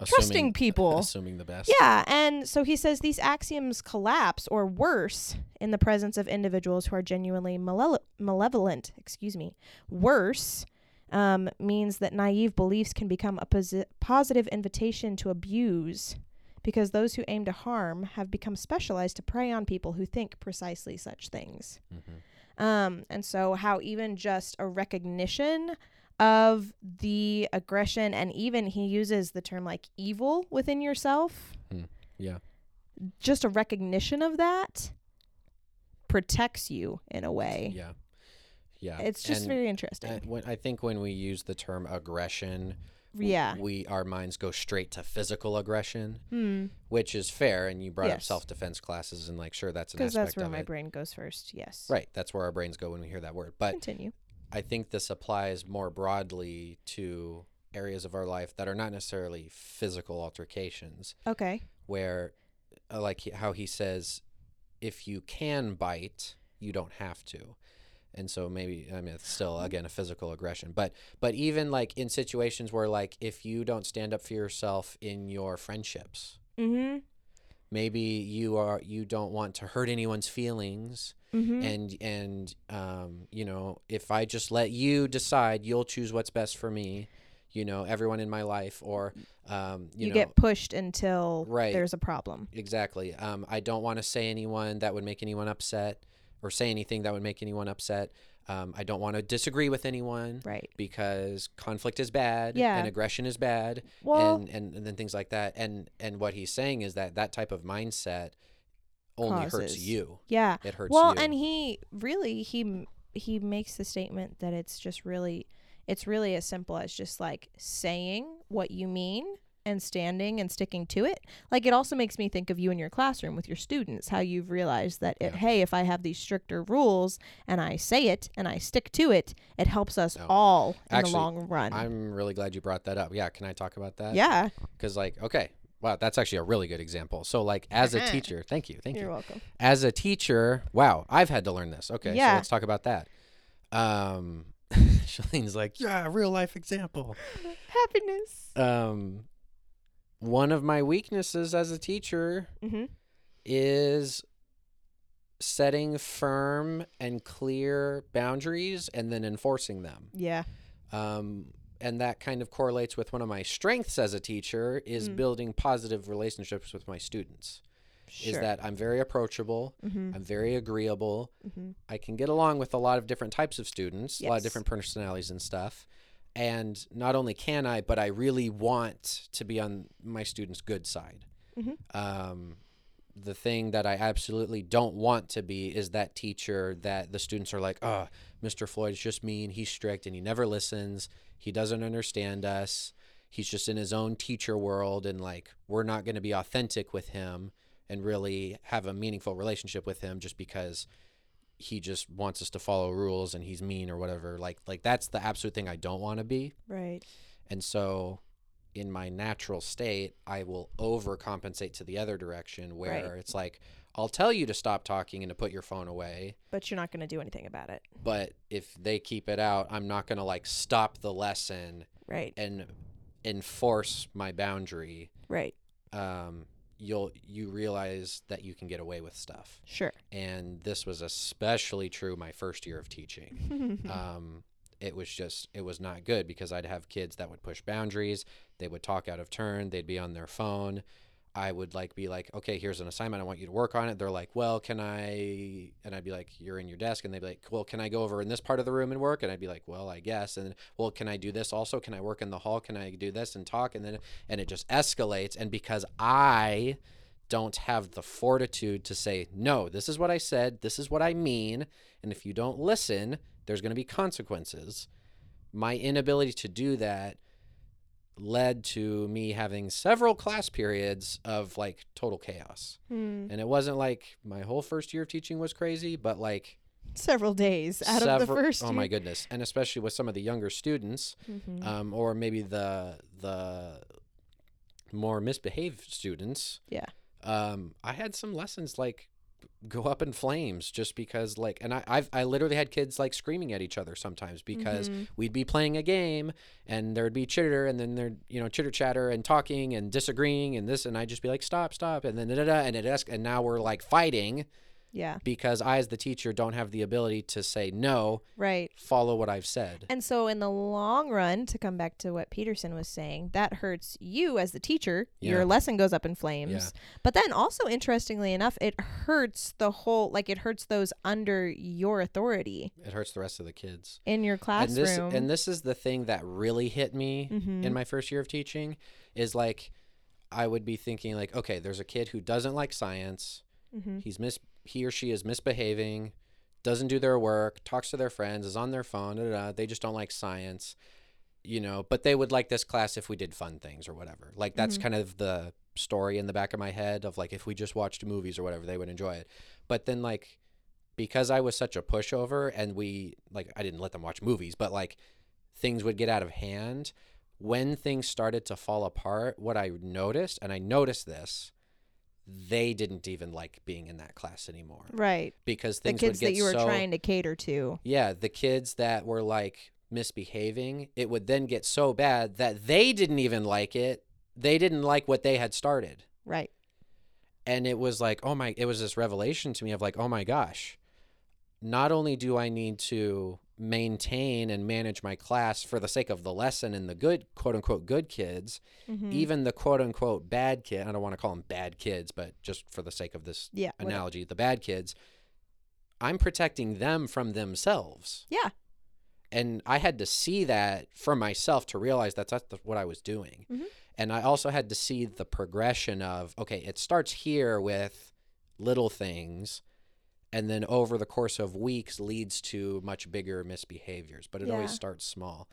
trusting people. Assuming the best. Yeah, and so he says these axioms collapse or worse in the presence of individuals who are genuinely malele- malevolent. Excuse me. Worse um, means that naive beliefs can become a posi- positive invitation to abuse because those who aim to harm have become specialized to prey on people who think precisely such things. hmm Um, and so how even just a recognition of the aggression and even he uses the term like evil within yourself. Yeah. Just a recognition of that protects you in a way. Yeah. Yeah. It's just And- very interesting. when, I think when we use the term aggression, yeah. we our minds go straight to physical aggression, Hmm. which is fair. And you brought up self defense classes, and like, sure, that's an Because aspect that's where of my it. brain goes first. Yes. Right. That's where our brains go when we hear that word. But Continue. I think this applies more broadly to areas of our life that are not necessarily physical altercations, Okay. where, uh, like he, how he says, if you can bite, you don't have to. And so maybe I mean it's still again a physical aggression, but but even like in situations where like if you don't stand up for yourself in your friendships, Mm-hmm. maybe you are you don't want to hurt anyone's feelings Mm-hmm. and and um, you know if i just let you decide you'll choose what's best for me you know everyone in my life or um, you, you know get pushed until Right. there's a problem. exactly um, i don't want to say anyone that would make anyone upset or say anything that would make anyone upset. Um, I don't want to disagree with anyone Right. because conflict is bad Yeah. and aggression is bad Well, and, and and then things like that. And and what he's saying is that that type of mindset only hurts you. yeah. It hurts Well, you. and he really he he makes the statement that it's just really it's really as simple as just like saying what you mean and standing and sticking to it. Like it also makes me think of you in your classroom with your students, how you've realized that it, Yeah. hey, if I have these stricter rules and I say it and I stick to it, it helps us No. all in Actually, the long run. I'm really glad you brought that up. Yeah, can I talk about that? yeah, Because like, okay, wow, that's actually a really good example. So like, as a Uh-huh. teacher, thank you, thank you're you. welcome. As a teacher, wow, I've had to learn this. Okay, so Yeah. let's talk about that. Um, Schelleen's like, yeah, real life example. Happiness. Um, one of my weaknesses as a teacher Mm-hmm. is setting firm and clear boundaries and then enforcing them. Yeah. Um, and that kind of correlates with one of my strengths as a teacher is Mm. building positive relationships with my students. Sure. Is that I'm very approachable, Mm-hmm. I'm very agreeable. Mm-hmm. I can get along with a lot of different types of students, a lot of different personalities and stuff. And not only can I, but I really want to be on my students' good side. Mhm. Um, the thing that I absolutely don't want to be is that teacher that the students are like, oh, Mr. Floyd is just mean. He's strict and he never listens. He doesn't understand us. He's just in his own teacher world. And like, we're not going to be authentic with him and really have a meaningful relationship with him just because he just wants us to follow rules and he's mean or whatever. Like, like that's the absolute thing I don't want to be. Right. And so in my natural state, I will overcompensate to the other direction where Right. it's like, I'll tell you to stop talking and to put your phone away. But you're not going to do anything about it. But if they keep it out, I'm not going to like stop the lesson Right. and enforce my boundary. Right. Um, you'll, you realize that you can get away with stuff. Sure. And this was especially true my first year of teaching. um, it was just it was not good because I'd have kids that would push boundaries. They would talk out of turn. They'd be on their phone. I would like be like, okay, here's an assignment. I want you to work on it. They're like, well, can I? And I'd be like, you're in your desk, and they'd be like, well, can I go over in this part of the room and work? And I'd be like, well, I guess. And well, can I do this also? Can I work in the hall? Can I do this and talk? And then and it just escalates. And because I don't have the fortitude to say, no, this is what I said, this is what I mean, and if you don't listen, there's going to be consequences. My inability to do that led to me having several class periods of like total chaos. Hmm. And it wasn't like my whole first year of teaching was crazy, but like Several days out of the first. Oh my goodness. And especially with some of the younger students, hmm um, or maybe the the more misbehaved students. Yeah. Um, I had some lessons like go up in flames just because like and I I've I literally had kids like screaming at each other sometimes because Mhm. we'd be playing a game and there'd be chitter and then there'd you know chitter chatter and talking and disagreeing and this and I'd just be like stop stop and then da, da, da, and it and now we're like fighting Yeah. because I as the teacher don't have the ability to say no Right. follow what I've said And so, in the long run, to come back to what Peterson was saying, that hurts you as the teacher. Yeah. Your lesson goes up in flames. Yeah. But then, also, interestingly enough, it hurts the whole, like, it hurts those under your authority it hurts the rest of the kids in your classroom. and this and this is the thing that really hit me Mhm. in my first year of teaching is like I would be thinking like okay there's a kid who doesn't like science Mm-hmm. he's mis he or she is misbehaving doesn't do their work talks to their friends is on their phone da, da, da, they just don't like science you know but they would like this class if we did fun things or whatever like that's Mhm. kind of the story in the back of my head of like if we just watched movies or whatever they would enjoy it but then like because I was such a pushover and we like I didn't let them watch movies, but like things would get out of hand. When things started to fall apart, what I noticed, and I noticed this, they didn't even like being in that class anymore right. because The things kids would get that you were so trying to cater to. yeah, the kids that were like misbehaving, it would then get so bad that they didn't even like it. They didn't like what they had started Right. and it was like oh my it was this revelation to me of like oh my gosh not only do i need to maintain and manage my class for the sake of the lesson and the good quote unquote good kids Mhm. even the quote unquote bad kid i don't want to call them bad kids but just for the sake of this yeah. whatever. analogy the bad kids I'm protecting them from themselves. Yeah. And I had to see that for myself to realize that's, that's what I was doing. Mhm. And I also had to see the progression of, okay, it starts here with little things and then over the course of weeks leads to much bigger misbehaviors, but it always starts small.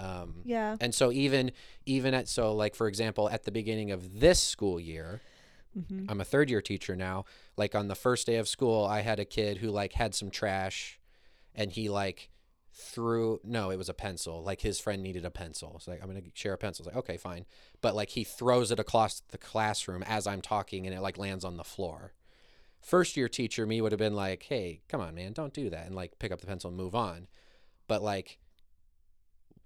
Um, Yeah. and so even even at so like for example at the beginning of this school year, Mm-hmm. I'm a third year teacher now. Like on the first day of school, I had a kid who like had some trash and he like threw no, it was a pencil. Like his friend needed a pencil. So like I'm gonna share a pencil. It's like, okay, fine. But like he throws it across the classroom as I'm talking and it like lands on the floor. First year teacher me would have been like, Hey, come on, man, don't do that and like pick up the pencil and move on. But like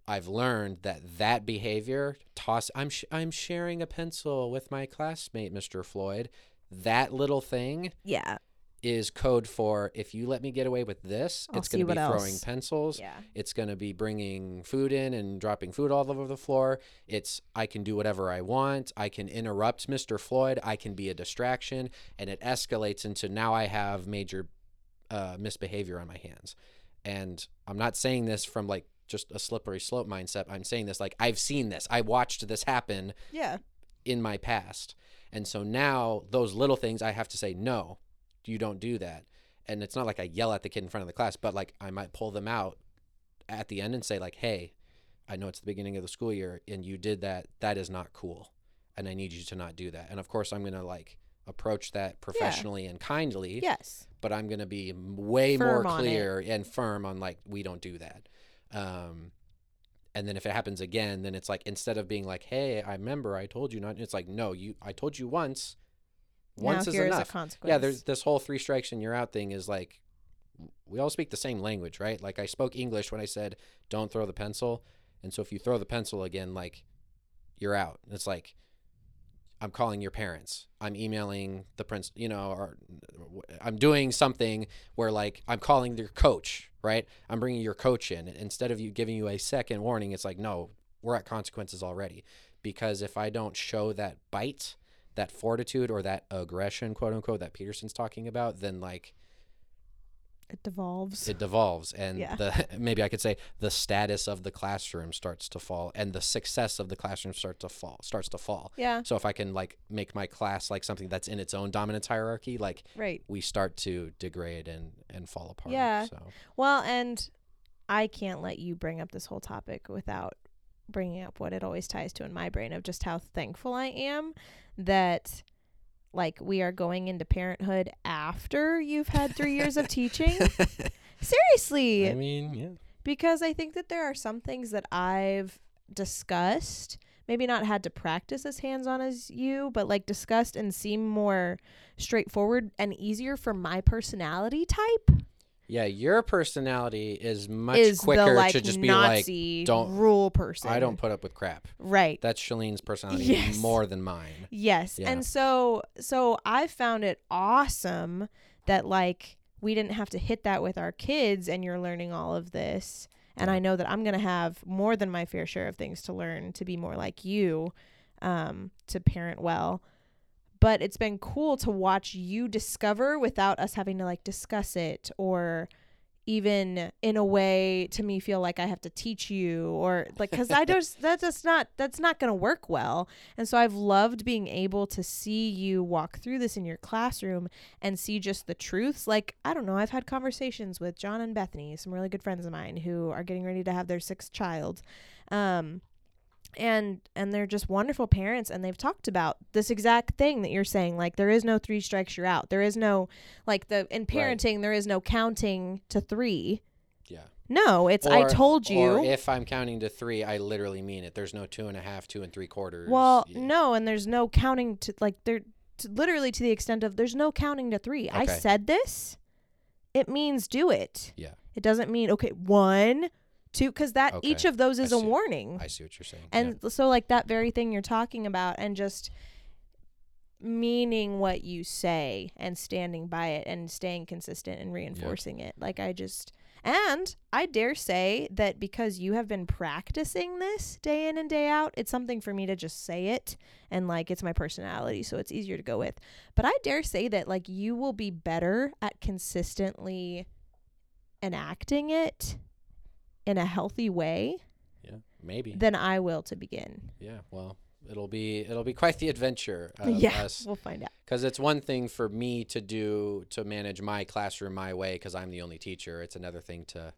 I've learned that that behavior toss I'm sh- I'm sharing a pencil with my classmate Mr. Floyd that little thing Yeah. Is code for if you let me get away with this I'll it's going to be throwing else. pencils Yeah. it's going to be bringing food in and dropping food all over the floor it's I can do whatever I want I can interrupt Mr. Floyd I can be a distraction and it escalates into now I have major uh, misbehavior on my hands and I'm not saying this from like just a slippery slope mindset I'm saying this like I've seen this I watched this happen Yeah. in my past. And so now those little things I have to say, no, you don't do that. And it's not like I yell at the kid in front of the class, but like I might pull them out at the end and say, like, hey, I know it's the beginning of the school year and you did that. That is not cool. And I need you to not do that. And of course, I'm going to like approach that professionally and kindly, Yes. but I'm going to be way Firm more clear and firm on like, we don't do that. Um, and then if it happens again, then it's like instead of being like, "Hey, I remember I told you not," it's like, "No, you, I told you once. Once now is enough." a consequence. Yeah, there's this whole three strikes and you're out thing is like, we all speak the same language, right? Like I spoke English when I said, "Don't throw the pencil," and so if you throw the pencil again, like, you're out. It's like, I'm calling your parents. I'm emailing the prince, you know, or I'm doing something where like I'm calling your coach, right? I'm bringing your coach in instead of you giving you a second warning. It's like, no, we're at consequences already. Because if I don't show that bite, that fortitude, or that aggression, quote unquote, that Peterson's talking about, then like it devolves. it devolves, and Yeah. the maybe I could say the status of the classroom starts to fall, and the success of the classroom starts to fall. Starts to fall. yeah. So if I can like make my class like something that's in its own dominance hierarchy, like Right. we start to degrade and and fall apart. Yeah. So Well, and I can't let you bring up this whole topic without bringing up what it always ties to in my brain of just how thankful I am that like we are going into parenthood after you've had 3 years of teaching. Seriously. I mean, yeah. because I think that there are some things that I've discussed, maybe not had to practice as hands on as you, but like discussed and seem more straightforward and easier for my personality type. Yeah, your personality is much is quicker the like to just be Nazi don't- rule person. I don't put up with crap. right. That's Schelleen's personality Yes. more than mine. Yes. Yeah. And so so I found it awesome that like we didn't have to hit that with our kids and you're learning all of this. And Yeah. I know that I'm going to have more than my fair share of things to learn to be more like you um to parent well. But it's been cool to watch you discover without us having to like discuss it or even in a way to me feel like I have to teach you or like cuz I just that's just not that's not going to work well. And so I've loved being able to see you walk through this in your classroom and see just the truths. Like, I don't know, I've had conversations with John and Bethany, some really good friends of mine who are getting ready to have their sixth child. Um and and they're just wonderful parents and they've talked about this exact thing that you're saying like there is no three strikes you're out there is no like the in parenting there is no counting to 3 Yeah. no it's i told you Or if I'm counting to three, I literally mean it. There's no two and a half, two and three quarters. Well, Yeah. no, and there's no counting to like there, to, literally to the extent of there's no counting to three. I said this. It means do it. Yeah. It doesn't mean okay one, two, because that each of those is a see. warning. I see what you're saying. and so like that very thing you're talking about, and just meaning what you say and standing by it and staying consistent and reinforcing it. Like I just And I dare say that because you have been practicing this day in and day out, it's something for me to just say it and like it's my personality, so it's easier to go with. But I dare say that like you will be better at consistently enacting it in a healthy way Yeah, maybe. than I will to begin. yeah, well, it'll be it'll be quite the adventure yeah, us we'll find out. because it's one thing for me to do to manage my classroom my way because I'm the only teacher. It's another thing to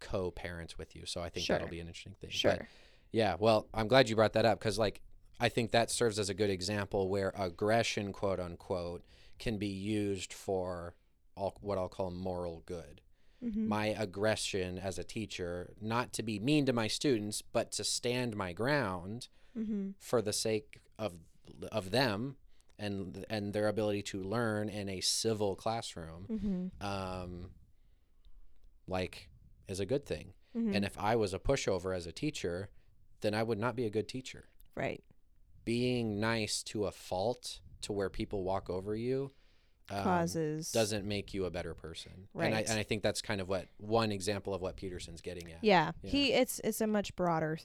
co-parent with you. So I think that'll be an interesting thing. But Sure. Yeah, well, I'm glad you brought that up because, like, I think that serves as a good example where aggression, quote unquote, can be used for all, what I'll call moral good. Mhm. My aggression as a teacher, not to be mean to my students, but to stand my ground Mhm. for the sake of of them and and their ability to learn in a civil classroom, Mhm. um, like, is a good thing. Mhm. And if I was a pushover as a teacher, then I would not be a good teacher. right. Being nice to a fault to where people walk over you um, Causes doesn't make you a better person. And I, Right. and I think that's kind of what one example of what Peterson's getting at. Yeah, Yeah. he it's it's a much broader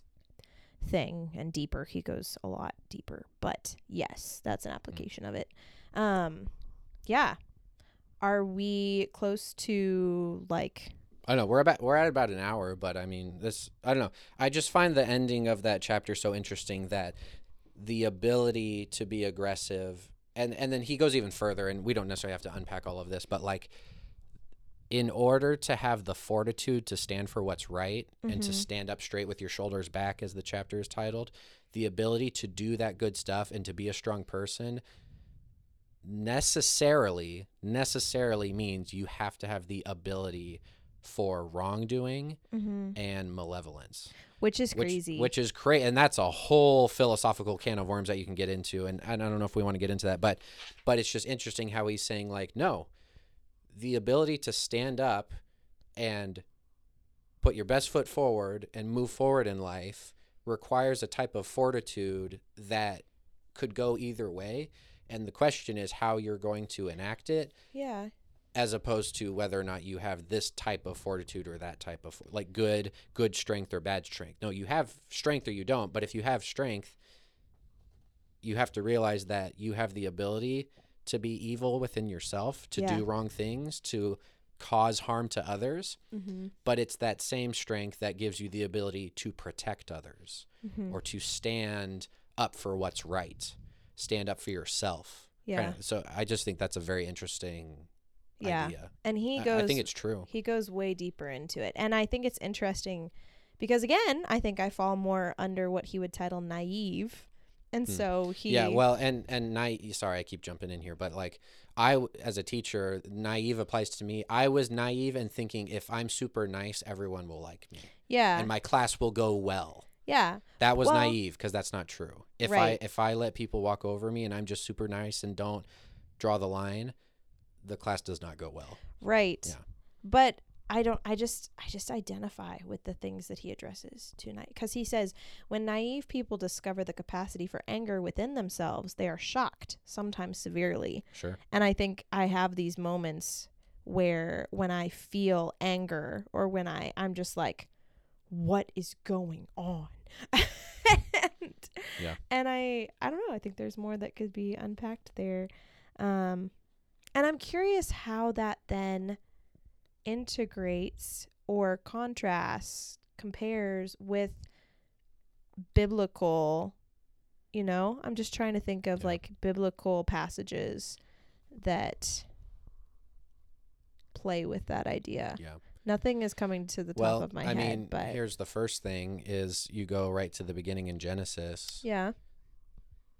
thing and deeper. He goes a lot deeper, but yes, that's Mm. an application of it. Um, yeah. Are we close to like? I don't know. We're about we're at about an hour, but I mean this. I don't know. I just find the ending of that chapter so interesting that the ability to be aggressive, and and then he goes even further, and we don't necessarily have to unpack all of this, but like, in order to have the fortitude to stand for what's right and to Mhm. stand up straight with your shoulders back, as the chapter is titled, the ability to do that good stuff and to be a strong person necessarily necessarily means you have to have the ability for wrongdoing Mm-hmm. and malevolence Which is which, crazy. which is crazy and that's a whole philosophical can of worms that you can get into and, and i don't know if we want to get into that but but it's just interesting how he's saying like no the ability to stand up and put your best foot forward and move forward in life requires a type of fortitude that could go either way and the question is how you're going to enact it yeah. As opposed to whether or not you have this type of fortitude or that type of like good good strength or bad strength no you have strength or you don't but if you have strength you have to realize that you have the ability to be evil within yourself to Yeah. do wrong things to cause harm to others Mm-hmm. but it's that same strength that gives you the ability to protect others Mm-hmm. or to stand up for what's right stand up for yourself Yeah. Kinda- so i just think that's a very interesting Yeah. idea And he I- goes. I think it's true. he goes way deeper into it, and I think it's interesting because again, I think I fall more under what he would title naive, and Hmm. so he. Yeah, well, and and naive. Sorry, I keep jumping in here, but like I, w- as a teacher, naive applies to me. I was naive and thinking if I'm super nice, everyone will like me, yeah. and my class will go well. yeah. That was Well- naive because that's not true. If Right. I if I let people walk over me and I'm just super nice and don't draw the line, the class does not go well. Right. Yeah. But I don't I just I just identify with the things that he addresses tonight cuz he says when naive people discover the capacity for anger within themselves, they are shocked, sometimes severely. Sure. And I think I have these moments where when I feel anger or when I I'm just like what is going on? and, Yeah. and I I don't know, I think there's more that could be unpacked there. Um and I'm curious how that then integrates or contrasts compares with biblical you know i'm just trying to think of Yeah. like biblical passages that play with that idea Yeah. nothing is coming to the top well, of my I head mean, but here's the first thing: is you go right to the beginning in Genesis. yeah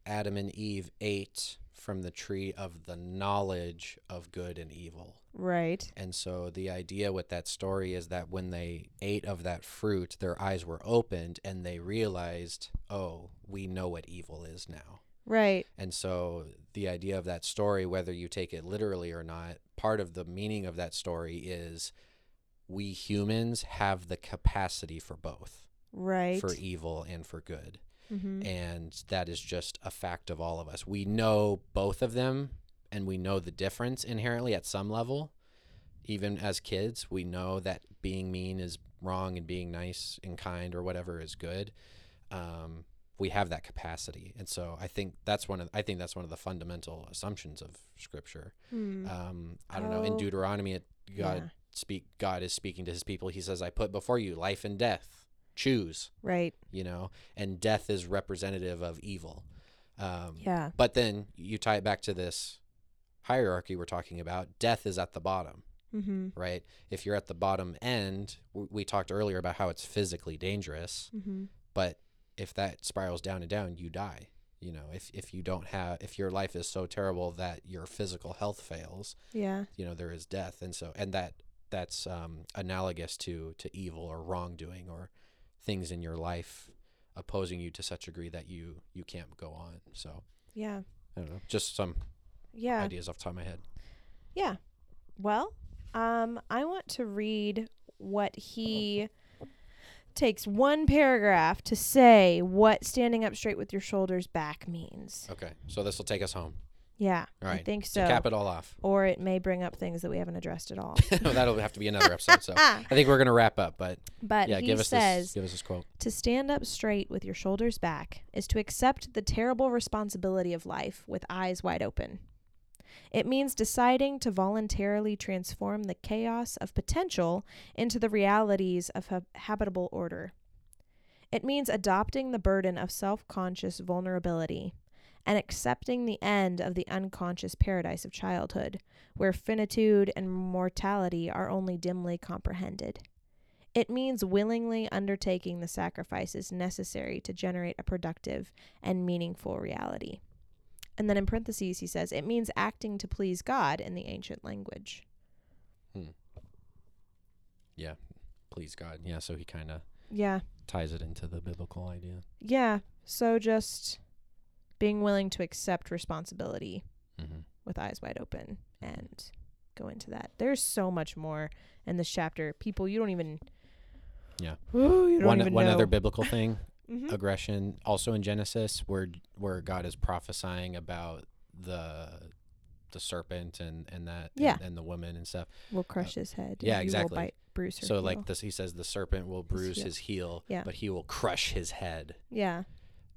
Adam and Eve ate from the tree of the knowledge of good and evil. right. And so the idea with that story is that when they ate of that fruit, their eyes were opened and they realized, oh, we know what evil is now. right. And so the idea of that story, whether you take it literally or not, part of the meaning of that story is we humans have the capacity for both, right. For evil and for good mm-hmm. and that is just a fact of all of us. We know both of them and we know the difference inherently at some level. even as kids, we know that being mean is wrong and being nice and kind or whatever is good. Um, we have that capacity, and so I think that's one of I think that's one of the fundamental assumptions of Scripture. Hmm. Um, I don't know. In Oh. Deuteronomy, it, God Yeah. speak. God is speaking to His people. He says, "I put before you life and death. Choose." Right. You know, and death is representative of evil. Um, Yeah. but then you tie it back to this hierarchy we're talking about. Death is at the bottom, Mm-hmm. right? If you're at the bottom end, w- we talked earlier about how it's physically dangerous, Mm-hmm. but if that spirals down and down, you die. You know, if, if you don't have, if your life is so terrible that your physical health fails, Yeah. you know, there is death. And so, and that, that's um, analogous to, to evil or wrongdoing or things in your life opposing you to such a degree that you, you can't go on. So Yeah. I don't know, just some Yeah. ideas off the top of my head. Yeah. Well, um, I want to read what he takes one paragraph to say what standing up straight with your shoulders back means. Okay, so this will take us home. Yeah, All I right, think To so. cap it all off. or it may bring up things that we haven't addressed at all. That'll have to be another episode. So I think we're gonna wrap up. But But yeah, he give us says this. Give us this quote. to stand up straight with your shoulders back is to accept the terrible responsibility of life with eyes wide open. It means deciding to voluntarily transform the chaos of potential into the realities of hab- habitable order. It means adopting the burden of self conscious vulnerability and accepting the end of the unconscious paradise of childhood, where finitude and mortality are only dimly comprehended. It means willingly undertaking the sacrifices necessary to generate a productive and meaningful reality. And then in parentheses, he says, it means acting to please God in the ancient language. Hmm. Yeah, please God. Yeah, so he kind of Yeah. ties it into the biblical idea. Yeah. So just being willing to accept responsibility Mm-hmm. with eyes wide open and go into that. There's so much more in this chapter. People, you don't even. Yeah. Ooh, you don't One even one know. other biblical thing, Mhm. aggression, also in Genesis, where where God is prophesying about the the serpent and and that Yeah. and, and the woman and stuff. will crush his head. yeah, exactly. Will bite, bruise So heel. like this, he says the serpent will bruise heel. his heel, Yeah. but he will crush his head. yeah,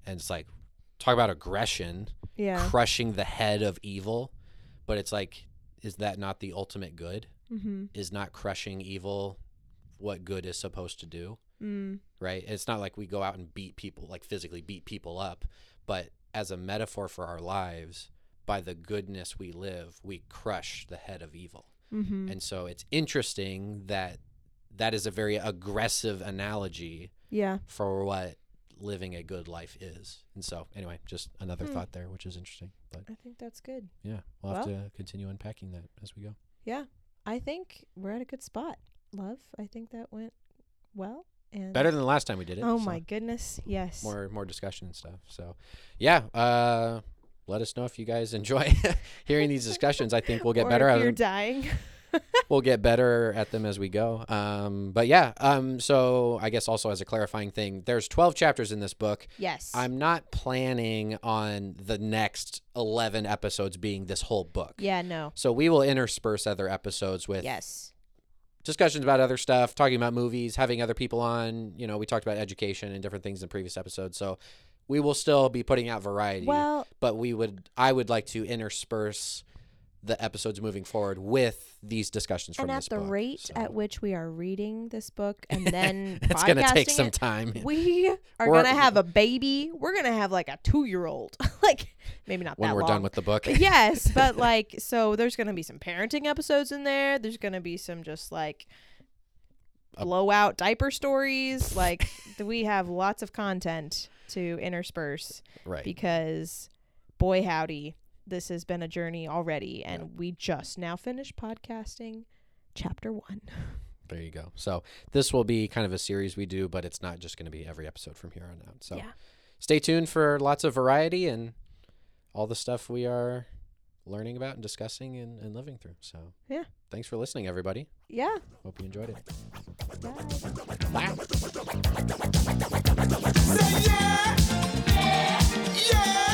And it's like talk about aggression. yeah, crushing the head of evil but it's like is that not the ultimate good mm-hmm. is not crushing evil what good is supposed to do mm. right it's not like we go out and beat people like physically beat people up but as a metaphor for our lives by the goodness we live we crush the head of evil Mm-hmm. and so it's interesting that that is a very aggressive analogy yeah, for what living a good life is and so anyway just another Hmm. thought there which is interesting but I think that's good. yeah, we'll have to continue unpacking that as we go. Yeah, I think we're at a good spot. Love, I think that went well. And Better than the last time we did it. oh so my goodness, yes. More more discussion and stuff. So, yeah, uh, let us know if you guys enjoy hearing these discussions. I think we'll get better at you're them. dying. We'll get better at them as we go. Um, but yeah, um, so I guess also as a clarifying thing, there's 12 chapters in this book. yes. I'm not planning on the next 11 episodes being this whole book. yeah. No. So we will intersperse other episodes with Yes. discussions about other stuff, talking about movies, having other people on. You know, we talked about education and different things in previous episodes. So we will still be putting out variety, Well, but we would I would like to intersperse the episodes moving forward with these discussions from and at the rate So at which we are reading this book and then it's going to take some time. We are We're- gonna have a baby. We're gonna have like a two-year-old. like maybe not when we're long. done with the book. But yes, but like so there's gonna be some parenting episodes in there. There's gonna be some just like A- blowout diaper stories. Like we have lots of content to intersperse right. because boy howdy, this has been a journey already and we just now finished podcasting chapter one. There you go. So this will be kind of a series we do, but it's not just going to be every episode from here on out. So Yeah. stay tuned for lots of variety and all the stuff we are learning about and discussing and, and living through. So Yeah. thanks for listening, everybody. Yeah. Hope you enjoyed it. Bye. Bye.